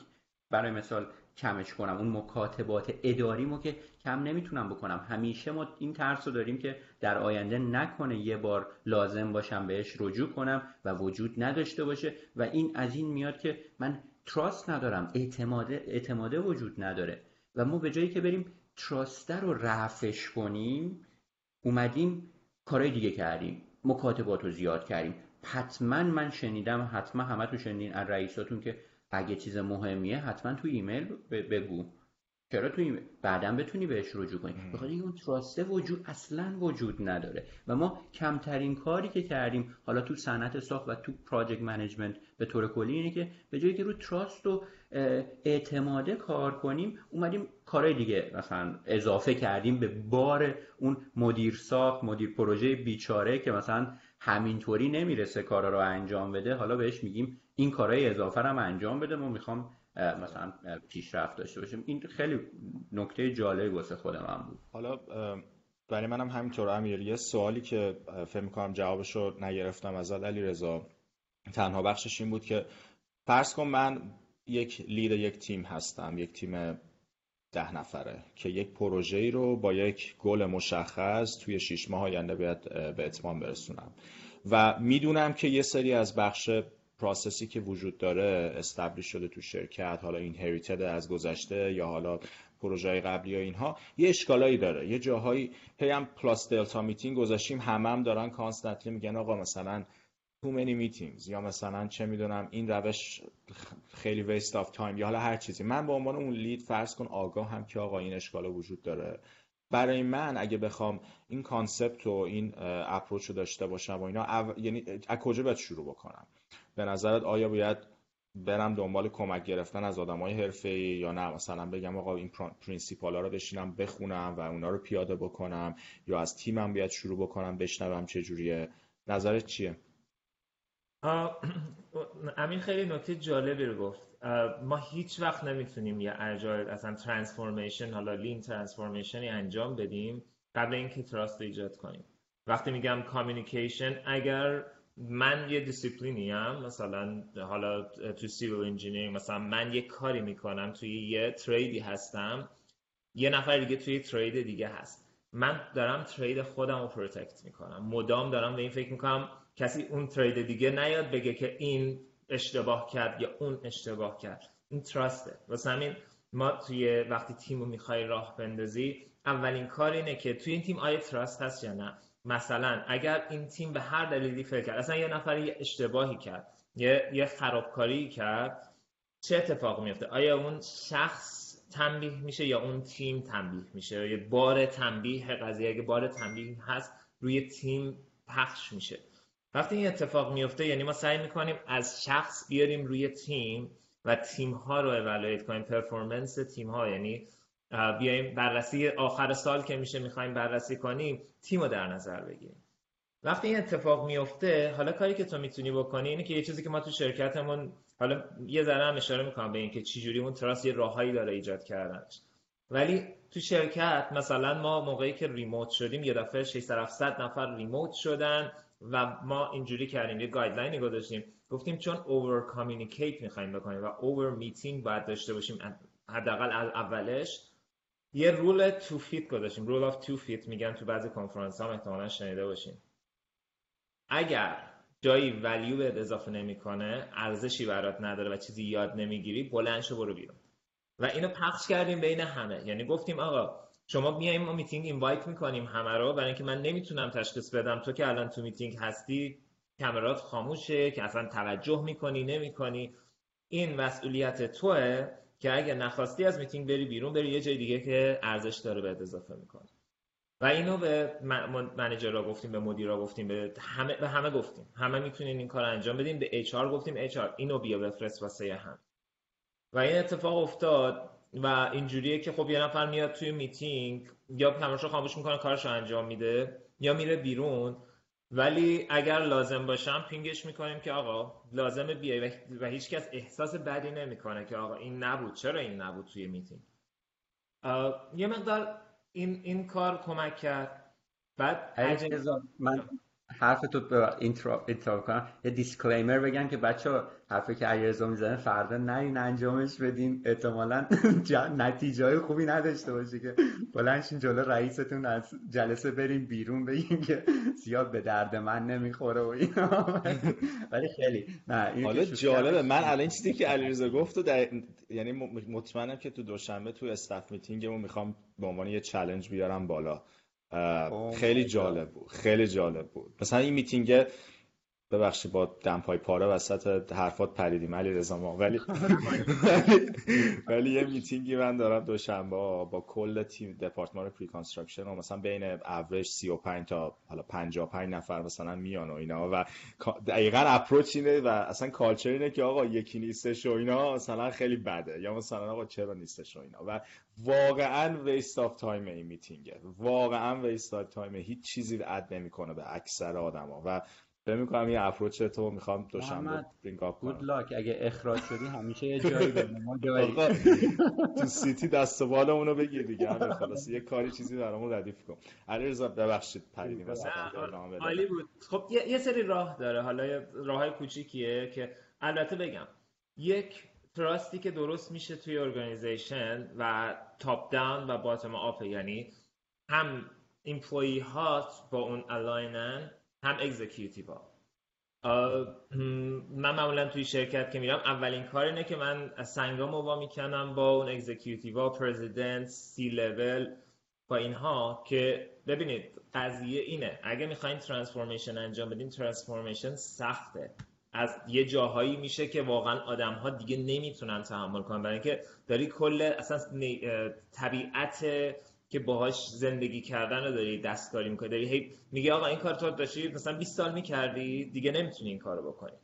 برای مثال کمش کنم. اون مکاتبات اداریمو که کم نمی‌تونم بکنم. همیشه ما این ترس رو داریم که در آینده نکنه یه بار لازم باشم بهش رجوع کنم و وجود نداشته باشه. و این از این میاد که من trust ندارم. اعتماده, اعتماده وجود نداره. و ما به جایی که بریم trust ه رو رفش کنیم اومدیم کارهای دیگه کردیم. مکاتبات رو زیاد کردیم. حتما من شنیدم حتما تو شنیدین از رئیساتون که اگه چیز مهمیه حتما تو ایمیل بگو. چرا تو ایمیل؟ بعدا بتونی بهش رجوع کنی. بخاطر اون trust ه وجود اصلا وجود نداره. و ما کمترین کاری که کردیم حالا تو صنعت ساخت و تو project management به طور کلی اینه که به جایی که رو trust و اعتماده کار کنیم اومدیم کارهای دیگه مثلا اضافه کردیم به بار اون مدیر ساخت مدیر پروژه بیچاره که مثلا همینطوری نمی‌رسه کارا رو انجام بده. حالا بهش میگیم این کارهای اضافه هم انجام بده. ما می‌خوام مثلا پیشرفت داشته باشیم. این خیلی نکته جالبی واسه خود من بود. حالا برای منم همینطور امیر. یه سوالی که فکر می‌کنم جوابش رو نگرفتم از علی رضا تنها بخشش این بود که فرض کن من یک lead یک تیم هستم یک تیم ده نفره که یک پروژه رو با یک گل مشخص توی شیش ماه آینده باید به اتمام برسونم. و می‌دونم که یه سری از بخش process ی که وجود داره establish شده تو شرکت حالا این از گذشته یا حالا پروژه قبلی یا اینها یه اشکالایی داره. یه جاهایی هی هم plus delta meeting گذاشتیم همه هم دارن constantly میگن آقا مثلا too many meetings یا مثلا چه می‌دونم این روش خیلی waste of time یا حالا هر چیزی. من به عنوان اون lead فرض کن آگاه هم که آقا این اشکال وجود داره. برای من اگه بخوام این concept و این approach رو داشته باشم و اینا یعنی از کجا باید شروع بکنم؟ به نظرت آیا باید برم دنبال کمک گرفتن از آدم های حرفه‌ای یا نه؟ مثلا بگم آقا این principle ها رو بشینم بخونم و اونا رو پیاده بکنم یا از تیمم بیاد شروع بکنم بشنوم چه جوریه؟ نظرت چیه؟ امین خیلی نکته جالبی رو گفت. ما هیچ وقت نمی‌تونیم یه agile اصلا transformation حالا lean transformation ی انجام بدیم قبل اینکه trust ایجاد کنیم. وقتی میگم communication اگر من یه دیسیپلینی هم مثلا حالا تو civil engineering مثلا من یه کاری می‌کنم توی یه trade ی هستم یه نفر دیگه توی trade دیگه هست. من دارم trade خودم رو protect می‌کنم. مدام دارم به این فکر می‌کنم کسی اون trade دیگه نیاد بگه که این اشتباه کرد یا اون اشتباه کرد. این trust ه واسه همین ما توی وقتی تیم رو می‌خوای راه بندازی اولین کار اینه که توی این تیم آیا trust هست یا نه. مثلا اگر این تیم به هر دلیلی فکر کرد اصلا یه نفر یه اشتباهی کرد یه, یه خرابکاری کرد چه اتفاق میفته آیا اون شخص تنبیه میشه یا اون تیم تنبیه میشه؟ یا بار تنبیه قضیه اگه بار تنبیه هست روی تیم پخش میشه. وقتی این اتفاق میفته یعنی ما سعی می‌کنیم از شخص بیاریم روی تیم و تیم ها رو اولویت کنیم. پرفورمنس تیم ها یعنی بیایم بررسی آخر سال که میشه می‌خوایم بررسی کنیم تیم رو در نظر بگیریم. وقتی این اتفاق میفته حالا کاری که تو می‌تونی بکنی اینه که یه چیزی که ما تو شرکتمون حالا یه ذره هم اشاره می‌کنم به اینکه چجوری اون trust یه راههایی داره ایجاد کردنش. ولی تو شرکت مثلا ما موقعی که remote شدیم یه دفعه 600 700 نفر remote شدن. و ما اینجوری کردیم یه guideline ی گذاشتیم گفتیم چون over communicate می‌خوایم بکنیم و over meeting باید داشته باشیم حداقل اولش یه rule two feet گذاشتیم rule of two feet میگن تو بعضی کنفرانس ها احتمالا شنیده باشیم اگر جایی value به اضافه نمی‌کنه ارزشی برات نداره و چیزی یاد نمی‌گیری بلند شو برو بیرون. و اینو پخش کردیم بین همه. یعنی گفتیم آقا شما میایم ما meeting invite می‌کنیم همه رو برای اینکه من نمی‌تونم تشخیص بدم. تو که الان تو میتینگ هستی کمرات خاموشه که اصلا توجه می‌کنی نمی‌کنی. این مسئولیت توه که اگر نخواستی از میتینگ بری بیرون بری یه جای دیگه که ارزش داره بهت اضافه می‌کنه. و اینو به manager ها گفتیم به مدیرا گفتیم به همه به همه گفتیم. همه می‌تونین این کار انجام بدین. به اچ گفتیم اچ اینو بیا بفرست واسه همه. و این اتفاق افتاد. و اینجوریه که خب یه نفر میاد توی میتینگ یا کمرش خاموش می‌کنه کارش رو انجام میده یا میره بیرون. ولی اگر لازم باشم ping ش می‌کنیم که آقا لازم بیای. و هیچکس احساس بدی نمی‌کنه که آقا این نبود. چرا این نبود توی میتینگ؟ یه مقدار این این کار کمک کرد. بعد من حرف تو به اینترو کنم یه دیسکلیمر بگم که بچه حرفی که علیرضا می‌زنه فردا نرین انجامش بدین. احتمالا نتیجه های خوبی نداشته باشه که بلنشین جلو رئیستون از جلسه بریم بیرون بگیم که زیاد به درد من نمی‌خوره و اینا. ولی خیلی. نه حالا جالبه. من الان چیزی که علیرضا گفت و در... یعنی مطمئنم که تو دوشنبه تو staff meeting مون می‌خوام به عنوان یه چالش بیارم بالا. خیلی جالب بود خیلی جالب بود. مثلا این میتینگ ببخشید با دمپایی پاره وسط حرفات پریدیم علی رضا ما. ولی ولی یه میتینگی من دارم دوشنبه با کل تیم دپارتمان pre-construction و مثلا بین اوریج 35 تا حالا 55 نفر مثلا میان و اینا و دقیقا approach اینه و اصلا culture اینه که آقا یکی نیستش و اینا مثلا خیلی بده. یا مثلا آقا چرا نیستش و اینا. و واقعا waste of time این میتینگه. واقعا waste of time هیچ چیزی add نمی‌کنه به اکثر آدما. و فکر می‌کنم این approach تو می‌خوام دوشنبه bring up کنم. good luck اگه اخراج شدی همیشه یه جایی به ما جایی. تو city دست و اونو بگیر دیگه همین خلاص. یه کاری چیزی برامون ردیف کن. علیرضا ببخشید پریدیم. واسه عالی بود. خب یه سری راه داره. حالا راههای کوچیکیه که البته بگم یک trust ی که درست میشه توی organization و top down و bottom up یعنی هم employee هات با اون align ن هم executive من معمولا توی شرکت که میرم اولین کار اینه که من از سنگام وا می‌کنم با اون executive ها president C level با اینها که ببینید قضیه اینه. اگه می‌خواین transformation انجام بدین transformation سخته. از یه جاهایی میشه که واقعا آدم ها دیگه نمی‌تونن تحمل کنن. برای اینکه داری کل اصلا طبیعت که باهاش زندگی کردن رو داری دستکاری می‌کنی. داری هی میگه آقا این کار تو داشتی؟ مثلا 20 سال می‌کردی؟ دیگه نمی‌تونی این کارو بکنی.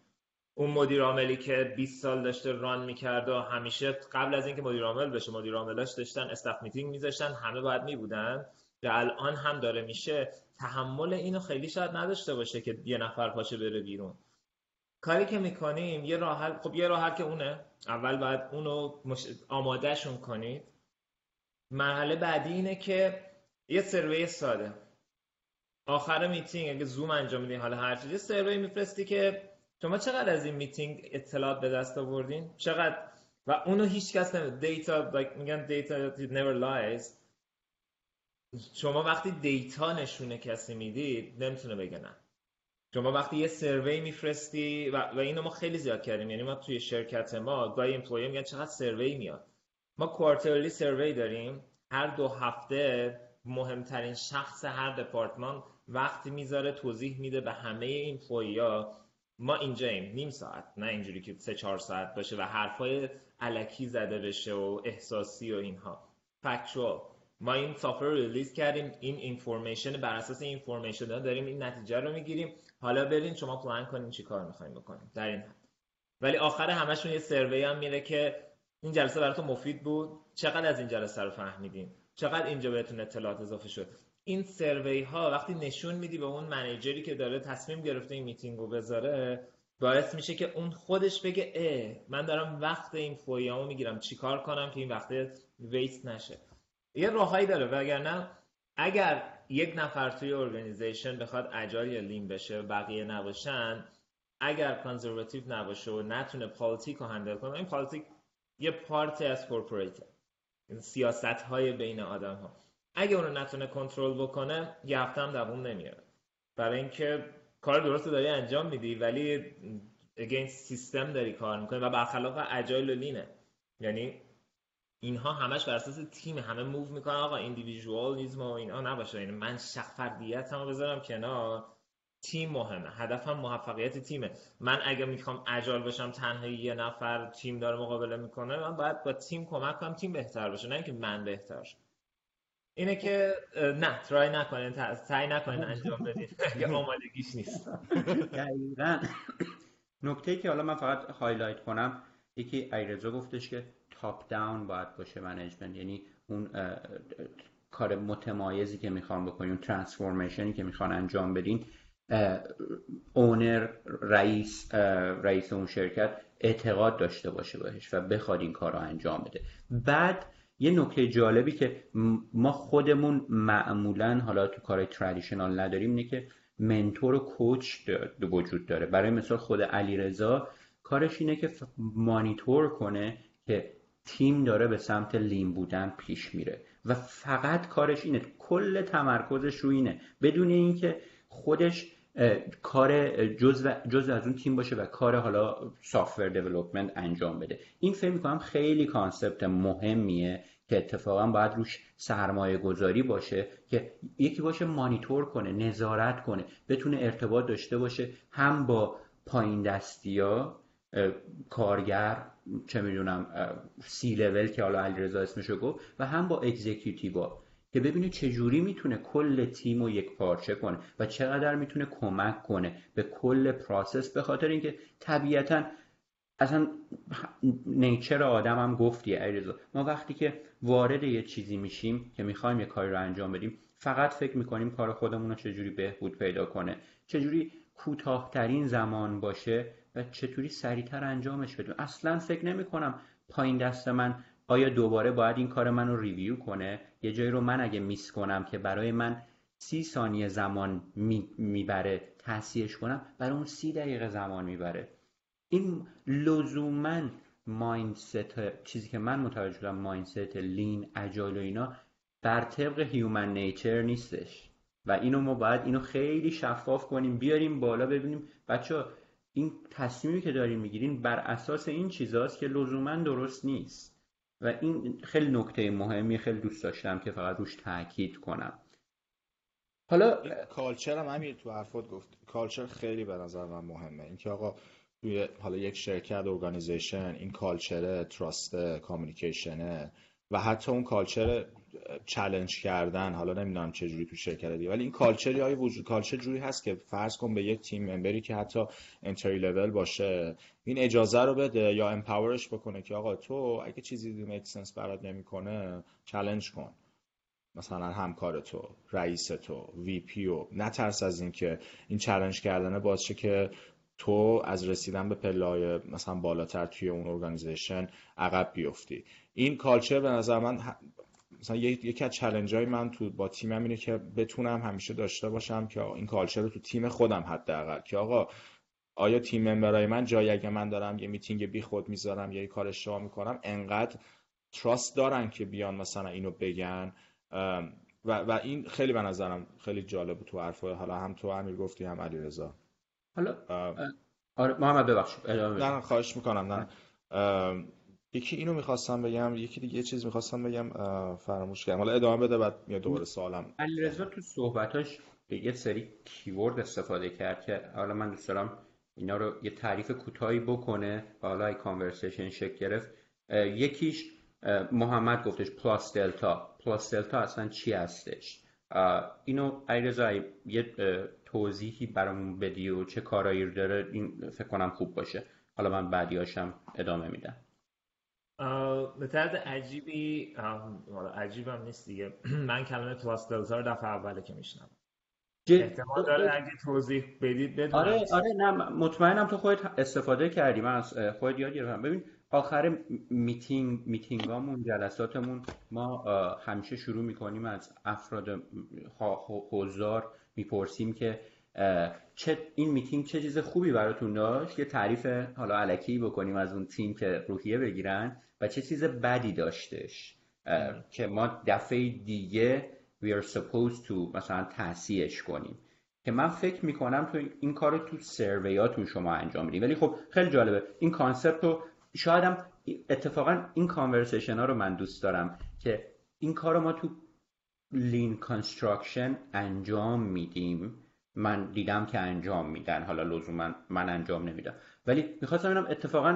اون مدیر عاملی که 20 سال داشته run می‌کرد و همیشه قبل از اینکه مدیر عامل بشه مدیر عاملاش داشتن staff meeting میذاشتن همه باید میبودن. که الان هم داره میشه. تحمل اینو خیلی شاید نداشته باشه که یه نفر پاشه بره بیرون. کاری که می‌کنیم یه راه خب یه راه که اونه. اول باید اونو مش... آمادهشون کنید. مرحله بعدی اینه که یه survey ساده. آخر میتینگ اگه زوم انجام میدین حالا هر چیزی survey میفرستی که شما چقدر از این میتینگ اطلاعات به دست آوردین؟ چقدر؟ و اونو هیچ کس نمید data like میگن data never lies. شما وقتی دیتا نشونه کسی می‌دید نمی‌تونه بگه نه. شما وقتی یه سروی میفرستی و, و اینو ما خیلی زیاد کردیم. یعنی ما توی شرکت ما گاهی ایمپلوی میگن چقدر سروی میاد. ما کوارترلی سروی داریم. هر دو هفته مهمترین شخص هر دپارتمان وقتی می‌ذاره توضیح میده به همه این ها. ما اینجاییم. نیم ساعت. نه اینجوری که سه چهار ساعت باشه و حرفای علکی زده بشه و احساسی و اینها. factual ما این software رو release کردیم. این information بر اساس این information داریم این نتیجه رو می‌گیریم. حالا برین شما پلان کنین چی کار می‌خوایم بکنیم در این حد. ولی آخر همشون یه survey هم میره که این جلسه براتون مفید بود. چقدر از این جلسه رو فهمیدین؟ چقدر اینجا بهتون اطلاعات اضافه شد؟ این survey ها وقتی نشون میدی به اون manager ی که داره تصمیم گرفته این میتینگ رو بذاره باعث میشه که اون خودش بگه اه من دارم وقت این فویامو می‌گیرم چیکار کنم که این وقت waste نشه؟ یه راههایی داره وگرنه اگر یک نفر توی organization بخواد agile یا lean بشه بقیه نباشن اگر conservative نباشه و نتونه politic رو handle کنه این politic یه part ی از corporate این سیاست های بین آدم ها اگه اونو نتونه کنترل بکنه یه هفته هم دووم نمیاره. برای اینکه کار درست داری انجام میدی ولی against system داری کار می‌کنی و برخلاف agile و lean ه. یعنی اینها همش بر اساس تیم همه موو می‌کنن آقا ایندیویدوالیسم و اینا نباشه. یعنی من شخص فردیتمو بذارم کنار. تیم مهمه. هدفم موفقیت تیمه. من اگه می‌خوام اجال بشم تنها یه نفر تیم داره مقابله می‌کنه من باید با تیم کمک کنم تیم بهتر باشه نه اینکه من بهتر شم. اینه که نه ترای نکنین سعی نکنین انجام بدین. اگه آمادگیش نیست. دقیقا. نکته که حالا من فقط highlight کنم یکی علیرضا گفتش که top down باید باشه management یعنی اون کار متمایزی که می‌خوام بکنیم transformation ی که می‌خوان انجام بدین owner رئیس رئیس اون شرکت اعتقاد داشته باشه بهش و بخواد این کار رو انجام بده. بعد یه نکته جالبی که ما خودمون معمولا حالا تو کار traditional نداریم اینه که mentor و coach وجود داره. برای مثال خود علیرضا کارش اینه که مانیتور کنه که تیم داره به سمت lean بودن پیش میره. و فقط کارش اینه کل تمرکزش رو اینه. بدون اینکه خودش کار جزء جز از اون تیم باشه و کار حالا software development انجام بده. این فکر می‌کنم خیلی concept مهمیه که اتفاقا باید روش سرمایه گذاری باشه که یکی باشه مانیتور کنه نظارت کنه بتونه ارتباط داشته باشه هم با پایین دستیا کارگر چه می‌دونم سی لول که حالا علیرضا اسمشو گفت و هم با اگزیکیوتیوا که ببینه چجوری می‌تونه کل تیم رو یک پارچه کنه و چقدر می‌تونه کمک کنه به کل پراسس به خاطر اینکه طبیعتا اصلا نیچر آدم هم گفتی علیرضا. ما وقتی که وارد یه چیزی میشیم که می‌خوایم یه کاری رو انجام بدیم فقط فکر می‌کنیم کار خودمون رو چجوری بهبود پیدا کنه چجوری کوتاهترین زمان باشه و چطوری سریعتر انجامش بدیم اصلا فکر نمی کنم پایین دست من آیا دوباره باید این کار من رو ریویو کنه؟ یه جایی رو من اگه میس کنم که برای من سی ثانیه زمان می‌بره تحصیلش کنم برای اون سی دقیقه زمان می‌بره. این لزوما مایندست چیزی که من متوجه شدم مایندست لین اجایل و اینا بر طبق human nature نیستش. و اینو ما باید اینو خیلی شفاف کنیم بیاریم بالا ببینیم. بچه این تصمیمی که داریم می‌گیرین بر اساس این چیزاست که لزوما درست نیست. و این خیلی نکته مهمی خیلی دوست داشتم که فقط روش تاکید کنم. حالا culture هم همین تو حرفات گفت. culture خیلی به نظر من مهمه. اینکه آقا توی حالا یک شرکت organization این culture trust communication ه و حتی اون culture challenge کردن حالا نمی‌دونم چه جوری تو شرکت دیگه ولی این culture ی های وجود culture جوری هست که فرض کن به یک team member ی که حتی entry level باشه این اجازه رو بده یا empower ش بکنه که آقا تو اگه چیزی make sense برات نمی‌کنه challenge کن. مثلا همکار تو رئیس تو VP و نترس از اینکه این challenge کردنه باعث که تو از رسیدن به پلای مثلا بالاتر توی اون organization عقب بیفتی. این culture به نظر من مثلا یکی از challenge های من تو با تیمم اینه که بتونم همیشه داشته باشم که این culture رو تو تیم خودم حداقل که آقا آیا team member ای من جایی اگه من دارم یه میتینگ بی خود می‌ذارم یا یه کار اشتباه می‌کنم انقدر trust دارن که بیان مثلا اینو بگن؟ و, و این خیلی به نظرم خیلی جالب تو حرفای حالا هم تو امیر گفتی هم علیرضا. حالا آره محمد ببخشید نه خواهش می‌کنم نه. یکی اینو می‌خواستم بگم یکی دیگه یه چیز می‌خواستم بگم فراموش کردم. حالا ادامه بده بعد میاد دوباره سوالم. علیرضا تو صحبتاش به یه سری keyword استفاده کرد که حالا من دوست دارم اینا رو یه تعریف کوتاهی بکنه حالا ای conversation شکل گرفت. یکیش محمد گفتش plus delta. plus delta اصلا چی هستش؟ اینو علیرضا یه توضیحی برامون بدی و چه کارایی داره این فکر کنم خوب باشه. حالا من بعدیاشم ادامه میدم. به طرز عجیبی حالا عجیبم نیست دیگه. من کلمه پلاس دلتا رو دفعه اوله که میشنم احتمال داره اگه توضیح بدید بدونم. آره آره نه مطمئنم تو خودت استفاده کردی. من از خودت یاد گرفتم. ببین آخر میتینگ میتینگامون جلساتمون ما همیشه شروع می‌کنیم از افراد حضار می‌پرسیم که چه این میتینگ چه چیز خوبی براتون داشت؟ یه تعریف حالا الکی بکنیم از اون تیم که روحیه بگیرن. و چه چیز بدی داشتش؟ که ما دفعه دیگه we are supposed to مثلا تصحیحش کنیم. که من فکر می‌کنم تو این کار رو تو survey اتون شما انجام میدین ولی خب خیلی جالبه. این concept رو شایدم اتفاقا این conversation ها رو من دوست دارم که این کار رو ما تو lean construction انجام میدیم. من دیدم که انجام میدن. حالا لزوما من انجام نمیدم. ولی می‌خواستم ببینم اتفاقا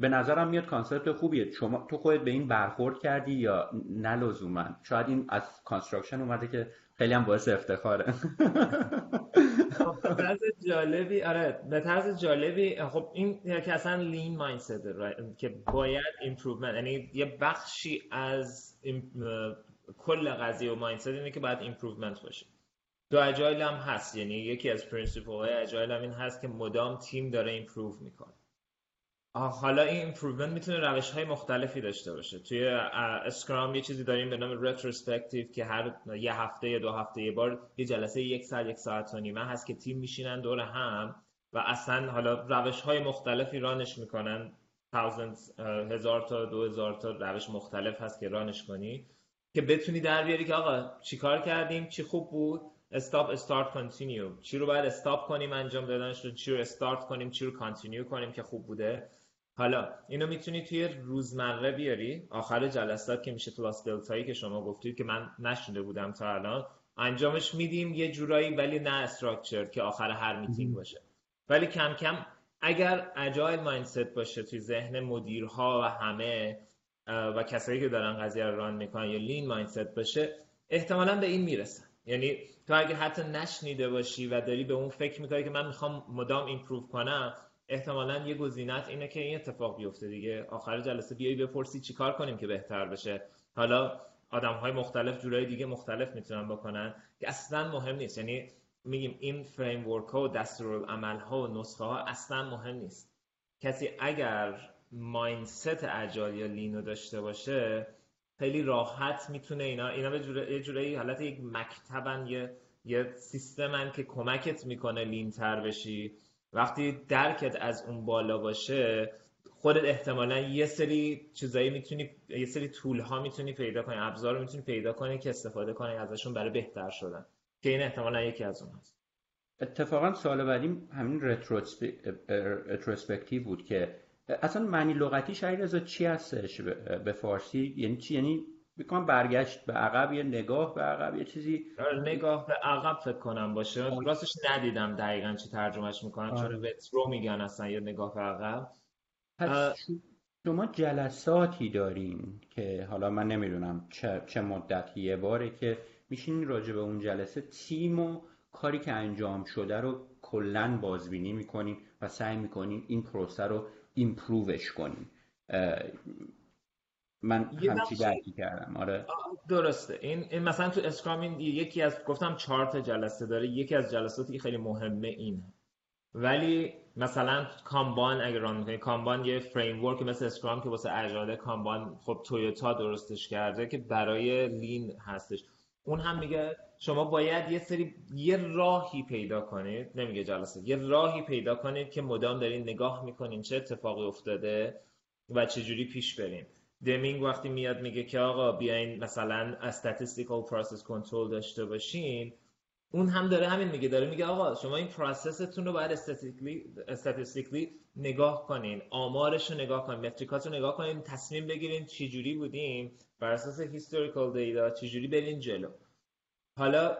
به نظرم میاد concept خوبیه. شما تو خودت به این برخورد کردی یا نه لزوما؟ شاید این از construction اومده که خیلی هم باعث افتخاره. خب، به طرز جالبی آره به طرز جالبی خب این که اصلا lean mindset که باید improvement یعنی یه بخشی از کل قضیه و mindset اینه که باید improvement باشه. تو agile هم هست. یعنی یکی از principle های agile هم این هست که مدام تیم داره improve می‌کنه. حالا این improvement می‌تونه روش های مختلفی داشته باشه. توی Scrum یه چیزی داریم به نام retrospective که هر یه هفته یا دو هفته یه بار یه جلسه یک ساعت یک ساعت و نیمه هست که تیم میشینن دور هم و اصلا حالا روش های مختلفی run ش می‌کنن. هزار تا دو هزار تا روش مختلف هست که run ش کنی که بتونی در بیاری که آقا چیکار کردیم؟ چی خوب بود؟ stop start continue چی رو باید stop کنیم انجام دادنش رو چی رو استارت کنیم چی رو continue کنیم که خوب بوده. حالا اینو می‌تونی توی روزمره بیاری. آخر جلسات که میشه plus delta یی که شما گفتید که من نشنده بودم تا الان انجامش میدیم یه جورایی ولی نه structure که آخر هر میتینگ باشه. ولی کم کم اگر agile mindset باشه توی ذهن مدیرها و همه و کسایی که دارن قضیه رو run می‌کنن یا lean mindset باشه احتمالا به این می‌رسن. یعنی تو اگر حتی نشنیده باشی و داری به اون فکر می‌کنی که من می‌خوام مدام improve کنم احتمالا یه گزینت اینه که این اتفاق بیفته دیگه. آخر جلسه بیای بپرسی چیکار کنیم که بهتر بشه. حالا آدم های مختلف جورای دیگه مختلف می‌تونن بکنن. که اصلا مهم نیست. یعنی میگیم این فریم ورک ها و دستورالعمل ها و نسخه ها اصلا مهم نیست. کسی اگر مایندست اجال یا لینو داشته باشه خیلی راحت می‌تونه اینا اینا به یه جورایی حالت یک مکتبن یه یه سیستمن که کمکت می‌کنه لین تر بشی. وقتی درکت از اون بالا باشه خودت احتمالا یه سری چیزایی می‌تونی یه سری طول ها می‌تونی پیدا کنی ابزار رو می‌تونی پیدا کنی که استفاده کنی ازشون برای بهتر شدن. که این احتمالا یکی از اون هست. اتفاقا سوال بعدی همین رتروسپکتیو بود که اصلا معنی لغتی شاید چی هستش به فارسی؟ یعنی چی؟ یعنی می‌کنم برگشت به عقب یه نگاه به عقب یه چیزی آره، نگاه به عقب فکر کنم باشه. آره. راستش ندیدم دقیقا چی ترجمهش می‌کنن چون آره. رترو میگن اصلا یه نگاه به عقب. شما جلساتی دارین که حالا من نمی‌دونم چه, چه مدتی یه باره که میشین راجع به اون جلسه تیم و کاری که انجام شده رو کلا بازبینی می‌کنین و سعی می‌کنین این پروسه رو ایمپرووش کنین من همچی درکی کردم آره. درسته. این, این مثلا تو اسکرام این یکی از گفتم چهار تا جلسه داره یکی از جلساتی که خیلی مهمه اینه. ولی مثلا Kanban اگر run می‌کنی Kanban یه framework مثل Scrum که واسه agile ه Kanban خب تویوتا درستش کرده که برای lean هستش. اون هم میگه شما باید یه سری یه راهی پیدا کنید نمیگه جلسه یه راهی پیدا کنید که مدام دارین نگاه می‌کنین چه اتفاقی افتاده و چجوری پیش بریم دمینگ وقتی میاد میگه که آقا بیاین مثلا statistical process control داشته باشین اون هم داره همین میگه داره میگه آقا شما این process تون رو باید statistically نگاه کنین آمارش رو نگاه کنین metric ات رو نگاه کنین تصمیم بگیرین چجوری بودیم بر اساس historical data چجوری برین جلو. حالا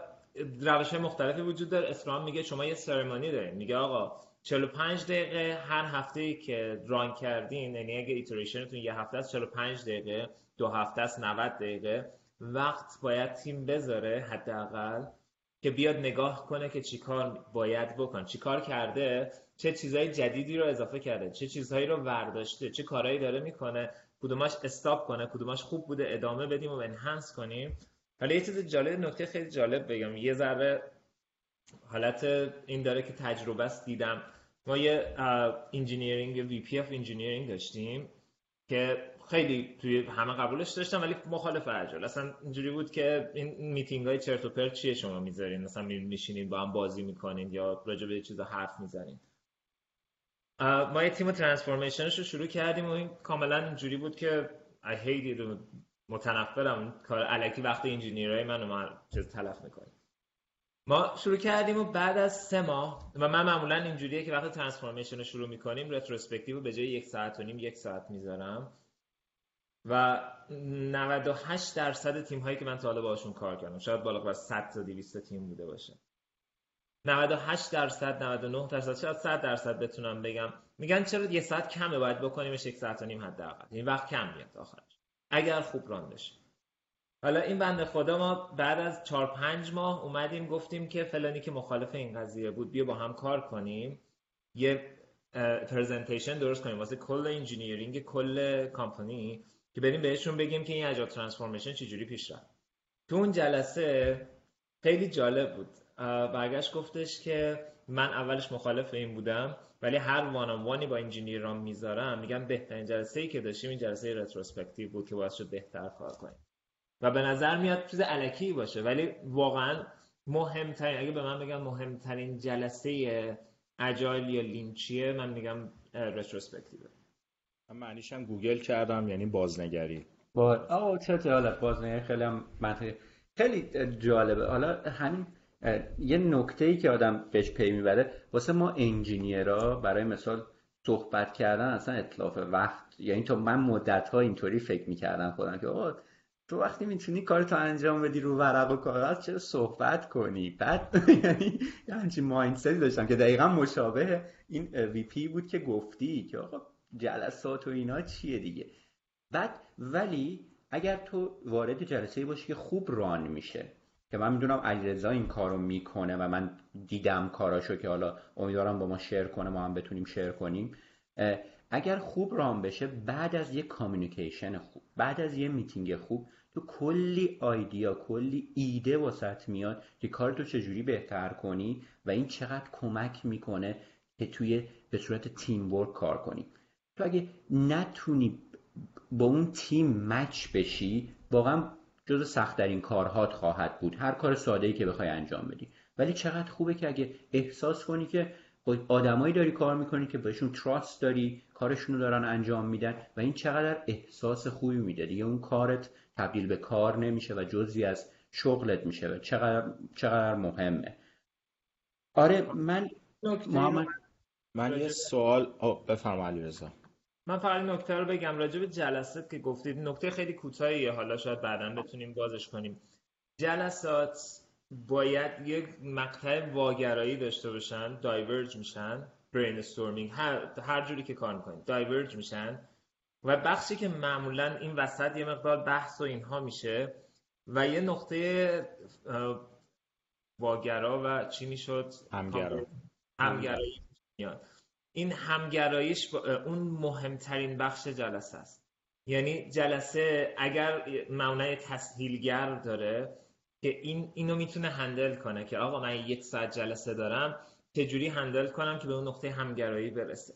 روش مختلفی وجود داره. Scrum میگه شما یه ceremony دارین. میگه آقا 45 دقیقه هر هفته که run کردین یعنی اگه iteration تون یه هفته است 45 دقیقه دو هفته است 90 دقیقه وقت باید تیم بذاره حداقل که بیاد نگاه کنه که چیکار باید بکن. چیکار کرده؟ چه چیزهای جدیدی رو اضافه کرده. چه چیزهایی رو ورداشته. چه کارهایی داره می‌کنه. کدوماش stop کنه. کدوماش خوب بوده. ادامه بدیم و enhance کنیم. حالا یه چیز جالب نکته خیلی جالب بگم. یه ذره حالت این داره که تجربه است دیدم. ما یه engineering VP of engineering داشتیم که خیلی توی همه قبولش داشتم ولی مخالف Agile اصلا اینجوری بود که این میتینگ های چرت و پرت چیه شما می‌ذارین؟ مثلا میشینین با هم بازی می‌کنین یا راجع به چیزا حرف می‌زنین؟ ما یه تیم transformation ش رو شروع کردیم و این کاملا اینجوری بود که I hate it متنفرم. کار الکی وقت engineer های منو من چیز تلف می‌کنیم. ما شروع کردیم و بعد از سه ماه و من معمولا اینجوریه که وقتی transformation رو شروع می‌کنیم retrospective به جای یک ساعت و نیم یک ساعت می‌ذارم. و 98 درصد تیم هایی که من تا حالا باشون کار کردم. شاید بالا بر 100 تا 200 تیم بوده باشه. 98 درصد 99 درصد شاید 100 درصد بتونم بگم. میگن چرا یه ساعت کمه باید بکنیمش یک ساعت و نیم حداقل. این وقت کم میاد آخرش. اگر خوب ران بشه. حالا این بنده خدا ما بعد از 4 5 ماه اومدیم گفتیم که فلانی که مخالف این قضیه بود بیا با هم کار کنیم. یه presentation درست کنیم. واسه کل engineering کل کامپانی که بریم بهشون بگیم که این Agile transformation چجوری پیش رفت. تو اون جلسه خیلی جالب بود. برگشت گفتش که من اولش مخالف این بودم ولی هر one on one ی با انجینیران می‌ذارم میگم بهترین جلسه ای که داشتیم این جلسه retrospective بود که باعث شد بهتر کار کنیم. و به نظر میاد چیز الکی باشه ولی واقعا مهمترین اگه به من بگم مهمترین جلسه Agile یا Lean چیه من میگم retrospective من معنیش هم گوگل کردم یعنی بازنگری. با آه چه حالا بازنگری خیلی هم منطقی. خیلی جالبه. حالا همین یه نکته ای که آدم بهش پی می‌بره واسه ما engineer ها برای مثال صحبت کردن اصلا اتلاف وقت یعنی تو من مدت ها اینطوری فکر می‌کردم خودم که آقا تو وقتی می‌تونی کارتو انجام بدی رو ورق و کاغذ چرا صحبت کنی؟ بعد یعنی همچین mindset ی داشتم که دقیقا مشابه این VP بود که گفتی که آقا جلسات و اینا چیه دیگه؟ بعد ولی اگر تو وارد جلسه باشی که خوب run میشه که من می‌دونم علیرضا این کارو می‌کنه و من دیدم کاراشو که حالا امیدوارم با ما share کنه ما هم بتونیم share کنیم اگر خوب run بشه بعد از یه communication خوب بعد از یه میتینگ خوب تو کلی idea کلی ایده واسط میاد که کار تو چجوری بهتر کنی و این چقدر کمک می‌کنه که توی به صورت تیم ورک کار کنی. تو اگه نتونی با اون تیم مچ بشی واقعا جز سختترین کارهات خواهد بود. هر کار ساده ای که بخوای انجام بدی. ولی چقدر خوبه که اگه احساس کنی که با آدمایی داری کار می‌کنی که بهشون تراست داری کارشون رو دارن انجام میدن و این چقدر احساس خوبی میده. دیگه اون کارت تبدیل به کار نمیشه و جزی از شغلت میشه و چقدر چقدر مهمه. آره من محمد من یه سوال بفرما علی رضا من فقط نکته رو بگم راجع به جلسات که گفتید. نکته خیلی کوتاهیه. حالا شاید بعدا بتونیم بازش کنیم. جلسات باید یک مقطع واگرایی داشته باشن. diverge میشن. brainstorming هر, هر جوری که کار می‌کنید. diverge میشن. و بخشی که معمولا این وسط یه مقدار بحث و اینها میشه و یه نقطه واگرا و چی می‌شد؟ همگرا. همگرایی میاد. این همگراییش اون مهمترین بخش جلسه است. یعنی جلسه اگر معنای تسهیلگر داره که این اینو می‌تونه هندل کنه که آقا من یک ساعت جلسه دارم چجوری هندل کنم که به اون نقطه همگرایی برسه؟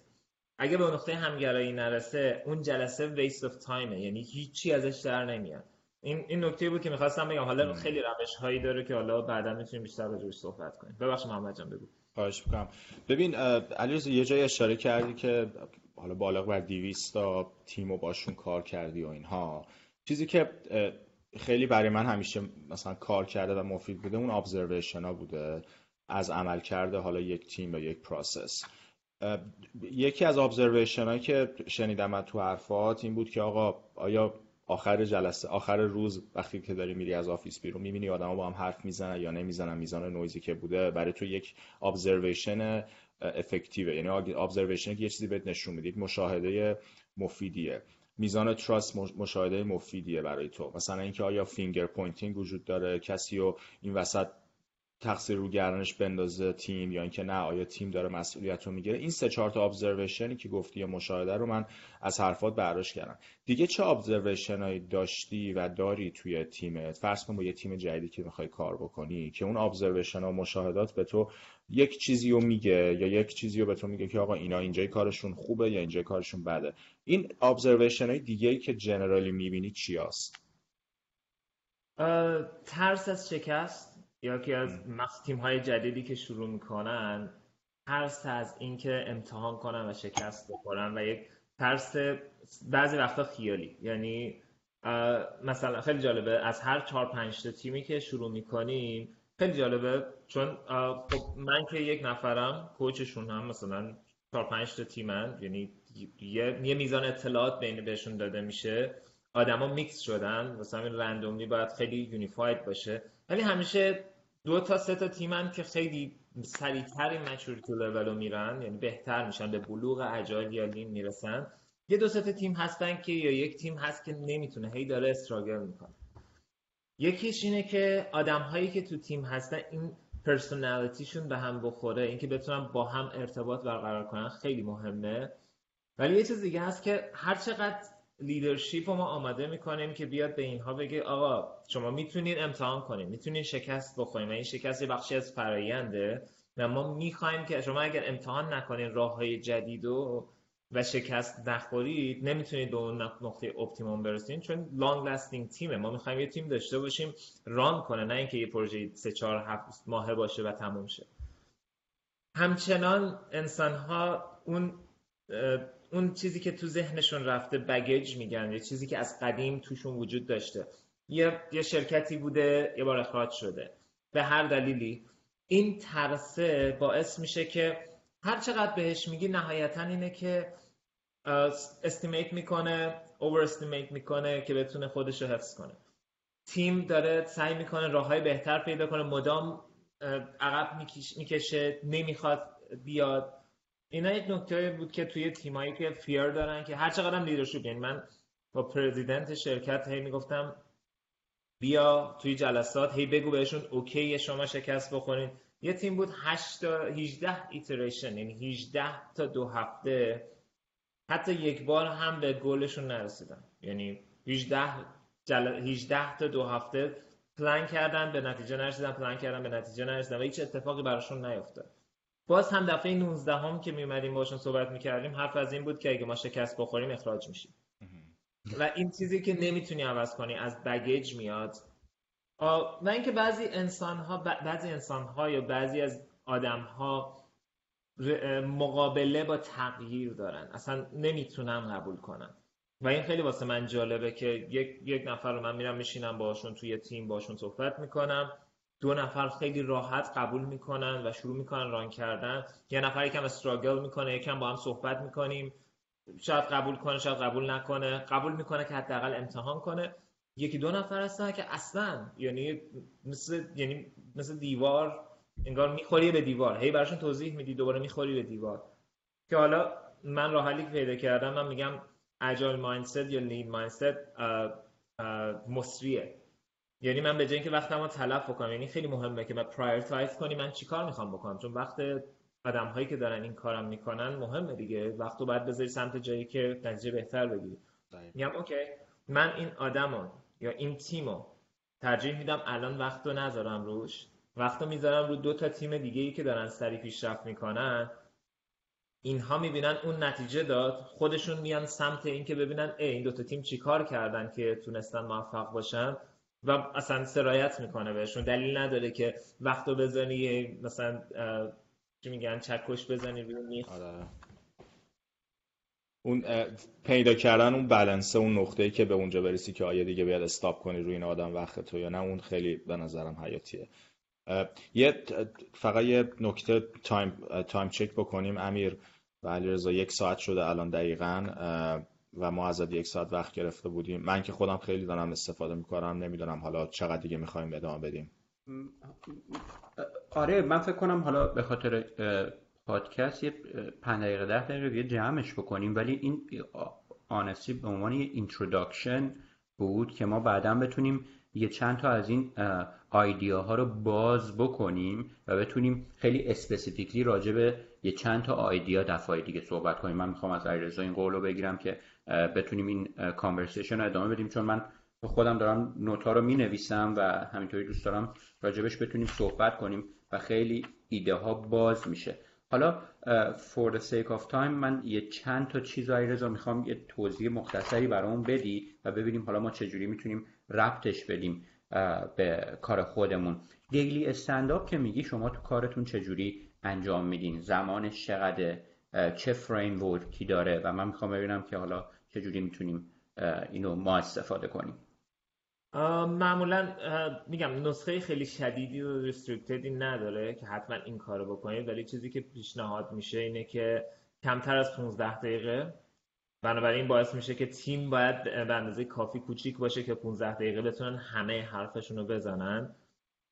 اگه به اون نقطه همگرایی نرسه اون جلسه ویست اف تایمه یعنی هیچی ازش در نمیاد. این این نکته بود که می‌خواستم بگم حالا خیلی روش هایی داره که حالا بعدا می‌تونیم بیشتر راجعش صحبت کنیم. ببخشید محمد جان بگو. خواهش می‌کنم. ببین علیرضا یه جای اشاره کردی که حالا بالا بر 200 تا تیم و باشون کار کردی و اینها. چیزی که خیلی برای من همیشه مثلا کار کرده و مفید بوده اون observation ها بوده. از عملکرد حالا یک تیم و یک process یکی از observation که شنیدم تو حرفات این بود که آقا آیا آخر جلسه آخر روز وقتی که داری میری از office بیرون می‌بینی آدما با هم حرف می‌زنن یا نمی‌زنن میزان نویزی که بوده برای تو یک observation effective ه یعنی observation که یه چیزی بهت نشون میده یک مشاهده مفیدیه. میزان trust مشاهده مفیدیه برای تو. مثلا اینکه آیا finger pointing وجود داره کسی رو این وسط تقصیر رو گردنش بندازه تیم یا اینکه نه آیا تیم داره مسئولیت رو می‌گیره. این سه چهار تا observation ی که گفتی یا مشاهده رو من از حرفات برداشت کردم. دیگه چه ابزرویشن هایی داشتی و داری توی تیمت؟ فرض کن با یه تیم جدیدی که می‌خوای کار بکنی که اون ابزرویشن و مشاهدات به تو یک چیزی رو میگه یا یک چیزی رو به تو میگه که آقا اینا اینجای کارشون خوبه یا اینجای کارشون بده. این ابزرویشن های دیگه ای که جنرالی می‌بینی چی هست؟ ترس از شکست. یا که از تیم های جدیدی که شروع می‌کنن ترس از اینکه امتحان کنن و شکست بخورن و یک ترس بعضی وقتا خیالی. یعنی مثلا خیلی جالبه از هر چهار پنج تا تیمی که شروع می‌کنیم خیلی جالبه چون خب من که یک نفرم کوچشون هم مثلا چهار پنج تا تیمن یعنی یه, یه میزان اطلاعات بین بهشون داده میشه. آدما میکس شدن مثلا رندوملی باید خیلی یونیفاید باشه. ولی همیشه دو تا سه تا تیمن که خیلی سریعتر این maturity level رو میرن یعنی بهتر میشن به بلوغ Agile یا Lean می‌رسن. یه دو تا تیم هستن که یا یک تیم هست که نمی‌تونه هی داره struggle می‌کنه. یکیش اینه که آدم هایی که تو تیم هستن این personality شون به هم بخوره اینکه بتونن با هم ارتباط برقرار کنن خیلی مهمه. ولی یه چیز دیگه هست که هر چقدر leadership رو ما آماده می‌کنیم که بیاد به اینها بگه آقا شما می‌تونید امتحان کنید می‌تونید شکست بخورید و این شکست یه بخشی از فراینده و ما می‌خوایم که شما اگر امتحان نکنید راه های جدید و و شکست نخورید نمی‌تونید به اون نقطه optimum برسید چون long lasting تیمه ما می‌خوایم یه تیم داشته باشیم run کنه نه اینکه یه پروژه سه چهار هفت ماهه باشه و تموم شه. همچنان انسان ها اون اون چیزی که تو ذهنشون رفته baggage میگن یه چیزی که از قدیم توشون وجود داشته. یه, یه شرکتی بوده یه بار اخراج شده. به هر دلیلی این ترسه باعث میشه که هر چقدر بهش میگی نهایتا اینه که estimate می‌کنه over estimate می‌کنه که بتونه خودش رو حفظ کنه. تیم داره سعی می‌کنه راه های بهتر پیدا کنه. مدام عقب می‌کشه نمی‌خواد بیاد. اینا یک نکته بود که توی تیمایی که fear دارن که هر چقدر هم leadership یعنی من با president شرکت هی می‌گفتم بیا توی جلسات هی بگو بهشون okay شما شکست بخورین. یه تیم بود 8 تا 18 iteration یعنی 18 تا دو هفته حتی یک بار هم به گلشون نرسیدن. یعنی 18 جل... 18 تا دو هفته پلان کردن به نتیجه نرسیدن پلان کردن به نتیجه نرسیدن و هیچ اتفاقی براشون نیفتاد. باز هم دفعه 19 هم که میومدیم باشون صحبت می‌کردیم حرف از این بود که اگه ما شکست بخوریم اخراج میشیم. و این چیزی که نمی‌تونی عوض کنی از بگیج میاد. و اینکه بعضی انسان ها بعضی انسان ها یا بعضی از آدم ها مقابله با تغییر دارن. اصلا نمی‌تونن قبول کنن. و این خیلی واسه من جالبه که یک, یک نفر رو من میرم میشینم باشون توی تیم باشون صحبت می‌کنم. دو نفر خیلی راحت قبول می‌کنن و شروع می‌کنن ران کردن. یه نفر یکم استراگل می‌کنه یکم با هم صحبت می‌کنیم. شاید قبول کنه شاید قبول نکنه. قبول می‌کنه که حداقل امتحان کنه. یکی دو نفر هستن که اصلا یعنی مثل یعنی مثل دیوار انگار می‌خوری به دیوار. هی براشون توضیح میدی دوباره می‌خوری به دیوار. که حالا من راه حلی پیدا کردم من میگم agile mindset یا lean mindset مسریه. یعنی من به جای اینکه وقتمو تلف بکنم یعنی خیلی مهمه که من prioritize کنی من چیکار می‌خوام بکنم. چون وقت آدم هایی که دارن این کارم می‌کنن مهمه دیگه. وقت رو باید بذاری سمت جایی که نتیجه بهتر بگیری. میگم اوکی من این آدمو یا این تیمو ترجیح میدم الان وقت رو نذارم روش. وقت رو می‌ذارم رو دو تا تیم دیگه ای که دارن سری پیشرفت می‌کنن. اینها می‌بینن اون نتیجه داد. خودشون میان سمت اینکه ببینن ای این دوتا تیم چیکار کردن که تونستن موفق باشن. و اصلا سرایت می‌کنه بهشون. دلیل نداره که وقتو بزنی مثلا چی میگن چکش بزنی روی آره. اون پیدا کردن اون بلنسه اون نقطه‌ای که به اونجا برسی که آیا دیگه بیاد stop کنی روی این آدم وقت تو یا نه اون خیلی به نظرم حیاتیه. یه فقط یه نکته time time check بکنیم. امیر و علیرضا یک ساعت شده الان دقیقا. و ما ازت یک ساعت وقت گرفته بودیم. من که خودم خیلی دارم استفاده می‌کنم نمی‌دونم حالا چقدر دیگه می‌خوایم ادامه بدیم. آره من فکر کنم حالا به خاطر پادکست یه پنج دقیقه ده دقیقه یه جمعش بکنیم ولی این honestly به عنوان یه introduction بود که ما بعدا بتونیم یه چند تا از این ها رو باز بکنیم و بتونیم خیلی specifically راجع به یه چند تا idea دفعه دیگه صحبت کنیم. من می‌خوام از علیرضا این قول رو بگیرم که بتونیم این conversation رو ادامه بدیم. چون من خودم دارم note ا رو می نویسم و همینطوری دوست دارم راجبش بتونیم صحبت کنیم و خیلی ایده ها باز میشه. حالا for the sake of time من یه چند تا چیز رضا می‌خوام یه توضیح مختصری برامون بدی و ببینیم حالا ما چجوری می‌تونیم ربطش بدیم به کار خودمون. دیلی استنداپ که میگی شما تو کارتون چجوری انجام میدین؟ زمانش چقدر چه فریم ورکی داره؟ و من می‌خوام ببینم که حالا چجوری می‌تونیم اینو ما استفاده کنیم. معمولا میگم نسخه خیلی شدیدی و ریستریکتدی نداره که حتما این کارو بکنید. ولی چیزی که پیشنهاد میشه اینه که کمتر از 15 دقیقه. بنابراین باعث میشه که تیم باید به اندازه کافی کوچیک باشه که 15 دقیقه بتونن همه حرفشون رو بزنن.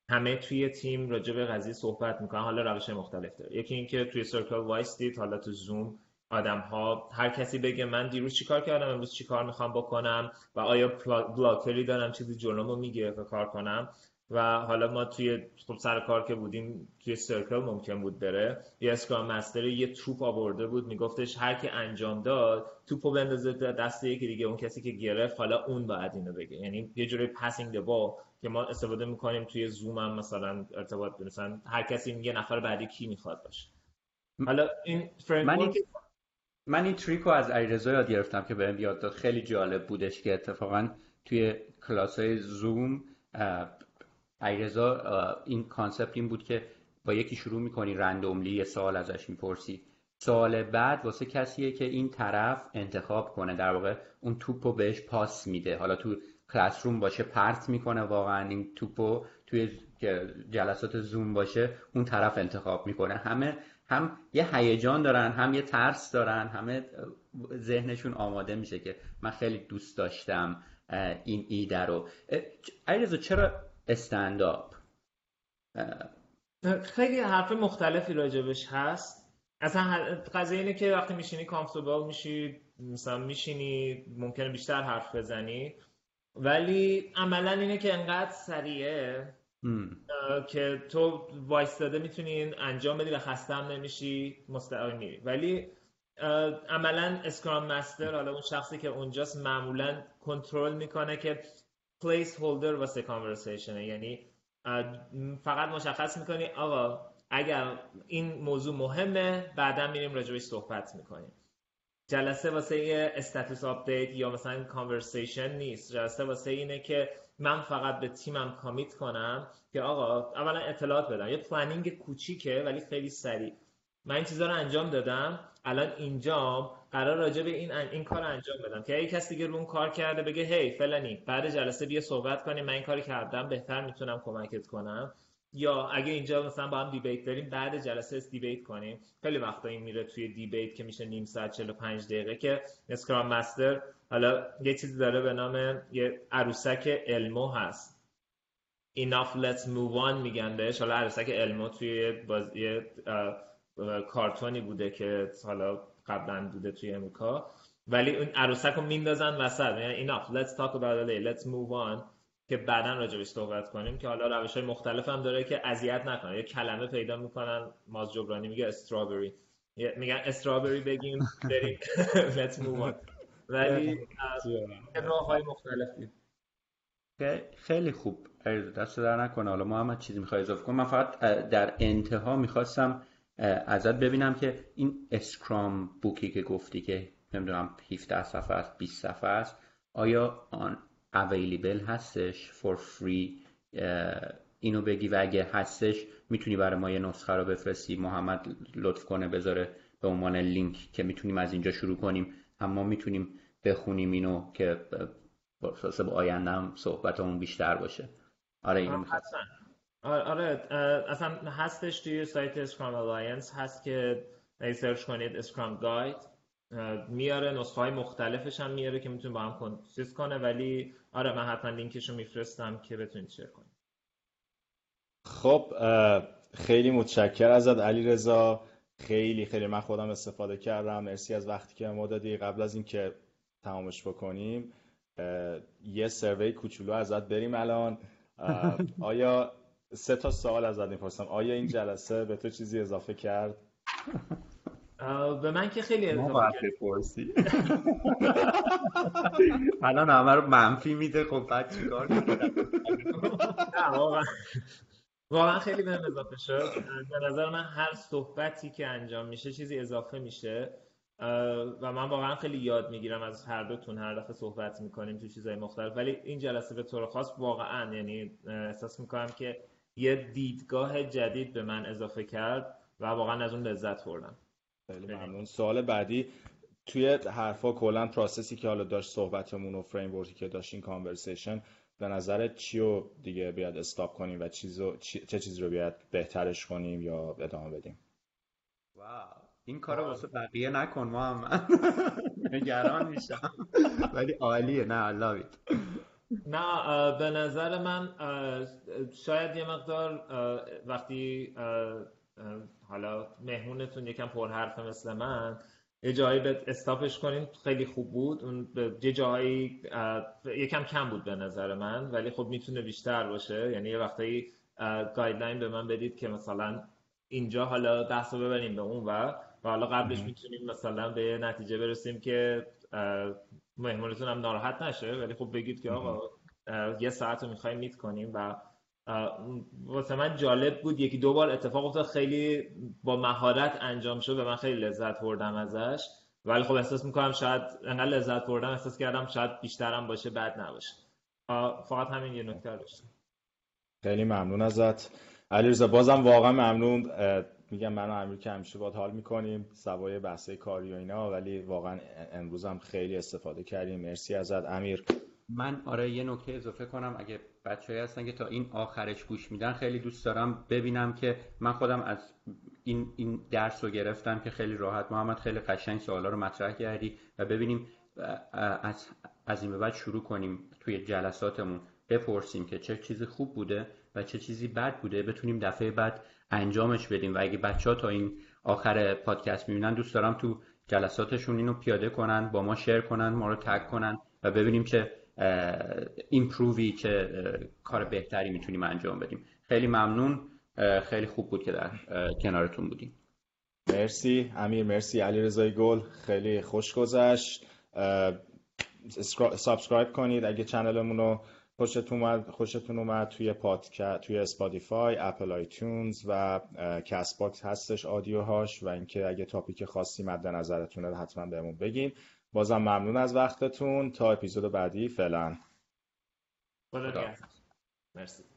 همه توی تیم راجع به قضیه صحبت می‌کنن. حالا روش مختلف داره. یکی اینکه توی سرکل وایستید حالا تو زوم آدم ها هر کسی بگه من دیروز چیکار کردم امروز چیکار می‌خوام بکنم و آیا بلاکری دارم چیزی جلومو می‌گیره که کار کنم. و حالا ما توی خب سر کار که بودیم توی سرکل ممکن بود بره. یه اسکرام مستر یه توپ آورده بود میگفتش هر کی انجام داد توپو بندازه دست یکی دیگه اون کسی که گرفت حالا اون باید اینو بگه. یعنی یه جوری پاسینگ بال که ما استفاده می‌کنیم توی زوم هم مثلا ارتباط مثلا هر کسی میگه نفر بعدی کی می‌خواد باشه. حالا این من این trick و از علیرضا یاد گرفتم که بهم یاد داد. خیلی جالب بودش که اتفاقا توی کلاس های زوم علیرضا این concept این بود که با یکی شروع می‌کنی randomly یه سوال ازش می‌پرسی. سوال بعد واسه کسیه که این طرف انتخاب کنه در واقع اون توپو بهش پاس میده. حالا تو classroom باشه پرت می‌کنه واقعا. این توپو توی جلسات زوم باشه اون طرف انتخاب می‌کنه. همه هم یه هیجان دارن هم یه ترس دارن همه ذهنشون آماده میشه که من خیلی دوست داشتم این ایده رو. علیرضا چرا استنداپ؟ خیلی حرف مختلفی راجبش هست. اصلا قضیه اینه که وقتی میشینی کامفتوبال میشی مثلا میشینی ممکنه بیشتر حرف بزنی. ولی عملا اینه که انقدر سریعه. که تو وایستاده می‌تونی انجام بدی و خسته هم نمیشی مستقیم میری. ولی عملا اسکرام مستر حالا اون شخصی که اونجاست معمولا کنترل می‌کنه که پلیس هولدر واسه کانورسیشن یعنی فقط مشخص می‌کنی آقا اگر این موضوع مهمه بعدا میریم راجبش صحبت می‌کنیم. جلسه واسه status update یا مثلا conversation نیست. جلسه واسه اینه که من فقط به تیمم commit کنم که آقا اولا اطلاعات بدم. یه planning کوچیکه ولی خیلی سریع. من این چیزها رو انجام دادم. الان اینجام قرار راجع به این این کار انجام بدم. که اگه کسی دیگه اون کار کرده بگه hey فلانی بعد جلسه بیا صحبت کنیم من این کاری کردم بهتر می‌تونم کمکت کنم. یا اگه اینجا مثلا با هم debate داریم بعد جلسه اس debate کنیم. خیلی وقتا این میره توی debate که میشه نیم ساعت 45 دقیقه که اسکرام مستر حالا یه چیزی داره به نام یه عروسک علمو هست. Enough let's move on میگن بهش. حالا عروسک علمو توی بازی کارتونی بوده که حالا قبلا بوده توی امریکا. ولی اون عروسک رو میندازن وسط. یعنی enough let's talk about it let's move on. که بعدا راجبش صحبت کنیم که حالا روش های مختلف هم داره که اذیت نکنه. یه کلمه پیدا می‌کنن ماز جبرانی میگه استرابری میگن استرابری بگیم بریم. Let's move on. ولی راه های مختلفی. خیلی خوب. دست در نکنه. حالا محمد چیزی می‌خوای اضافه کنم من فقط در انتها می‌خواستم ازت ببینم که این اسکرام بوکی که گفتی که نمی‌دونم 17 صفحه است 20 صفحه است آیا آن اویلیبل هستش فور فری اینو بگی و اگه هستش می‌تونی برای ما یه نسخه رو بفرستی محمد لطف کنه بذاره به عنوان لینک که می‌تونیم از اینجا شروع کنیم. اما می‌تونیم بخونیم اینو که با آینده هم صحبتمون بیشتر باشه. آره اینو آره, آره اصلا هستش توی سایت Scrum Alliance هست که اگه search کنید Scrum Guide میاره نسخه های مختلفش هم میاره که می‌تونه با هم کنسیس کنه ولی آره من حتما لینکش رو میفرستم که بتونید share کنید. خب خیلی متشکر ازت علی رضا خیلی خیلی من خودم استفاده کردم. مرسی از وقتی که ما دادی. قبل از اینکه تمامش بکنیم یه سروی کوچولو ازت بریم الان. آیا سه تا سوال ازت می‌پرسم؟ آیا این جلسه به تو چیزی اضافه کرد؟ به من که خیلی اضافه کرد. الان همه رو منفی میده خب بعد چیکار واقعا. خیلی بهم اضافه شد. به نظر من هر صحبتی که انجام میشه چیزی اضافه میشه. و من واقعا خیلی یاد می‌گیرم از هر دوتون هر دفعه صحبت می‌کنیم تو چیزهای مختلف. ولی این جلسه به طور خاص واقعا یعنی احساس می‌کنم که یه دیدگاه جدید به من اضافه کرد و واقعا از اون لذت بردم. خیلی ممنون. سوال بعدی توی حرفا کلا پروسسی که حالا داشت صحبتمون و فریم که داشت این کانورسیشن به نظرت چی رو دیگه بیاد استاپ کنیم و چیزو چه چیزی رو بیاد بهترش کنیم یا ادامه بدیم؟ واو. این کار رو واسه بقیه نکن ما هم نگران میشم. ولی عالیه. نه love نه به نظر من شاید یه مقدار وقتی حالا مهمونتون یکم پرحرفه مثل من یه جایی به استاپش کنیم خیلی خوب بود. اون یه جایی یکم کم بود به نظر من ولی خب می‌تونه بیشتر باشه. یعنی یه وقتایی گایدلاین به من بدید که مثلا اینجا حالا بحث رو ببریم به اون و و حالا قبلش می‌تونیم مثلا به نتیجه برسیم که مهمونتون هم ناراحت نشه. ولی خب بگید که آقا یه ساعت رو می‌خوایم میت کنیم و واسه من جالب بود. یکی دو بار اتفاق افتاد. خیلی با مهارت انجام شد و من خیلی لذت بردم ازش. ولی خب احساس می‌کنم شاید انقدر لذت بردم احساس کردم شاید بیشترم باشه بد نباشه. فقط همین یه نکته داشتم. خیلی ممنون ازت. علیرضا بازم واقعا ممنون. میگم من و امیر که همیشه باید حال می‌کنیم. سوای بحثه کاری و اینا ولی واقعا امروز هم خیلی استفاده کردیم. مرسی ازت امیر. من آره یه نکته اضافه کنم. اگه بچه‌ای هستن که تا این آخرش گوش میدن خیلی دوست دارم ببینم که من خودم از این این درس رو گرفتم که خیلی راحت. محمد خیلی قشنگ سوالا رو مطرح کردی و ببینیم از از این به بعد شروع کنیم توی جلساتمون. بپرسیم که چه چیزی خوب بوده و چه چیزی بد بوده. بتونیم دفعه بعد انجامش بدیم. و اگه بچه ها تا این آخر پادکست می‌بینن دوست دارم تو جلساتشون اینو پیاده کنن با ما شیر کنن ما رو تگ کنن و ببینیم چه ایمپرووی چه کار بهتری می‌تونیم انجام بدیم. خیلی ممنون. خیلی خوب بود که در کنارتون بودیم. مرسی. امیر مرسی. علی رضای گل خیلی خوش گذشت. subscribe کنید اگه channel مون رو خوشتون اومد خوشتون اومد توی پادکست توی Spotify Apple iTunes و Castbox هستش audio هاش و اینکه اگه topic خاصی مد نظرتونه حتما بهمون بگین. بازم ممنون از وقتتون. تا اپیزود بعدی فعلا. خدا مرسی.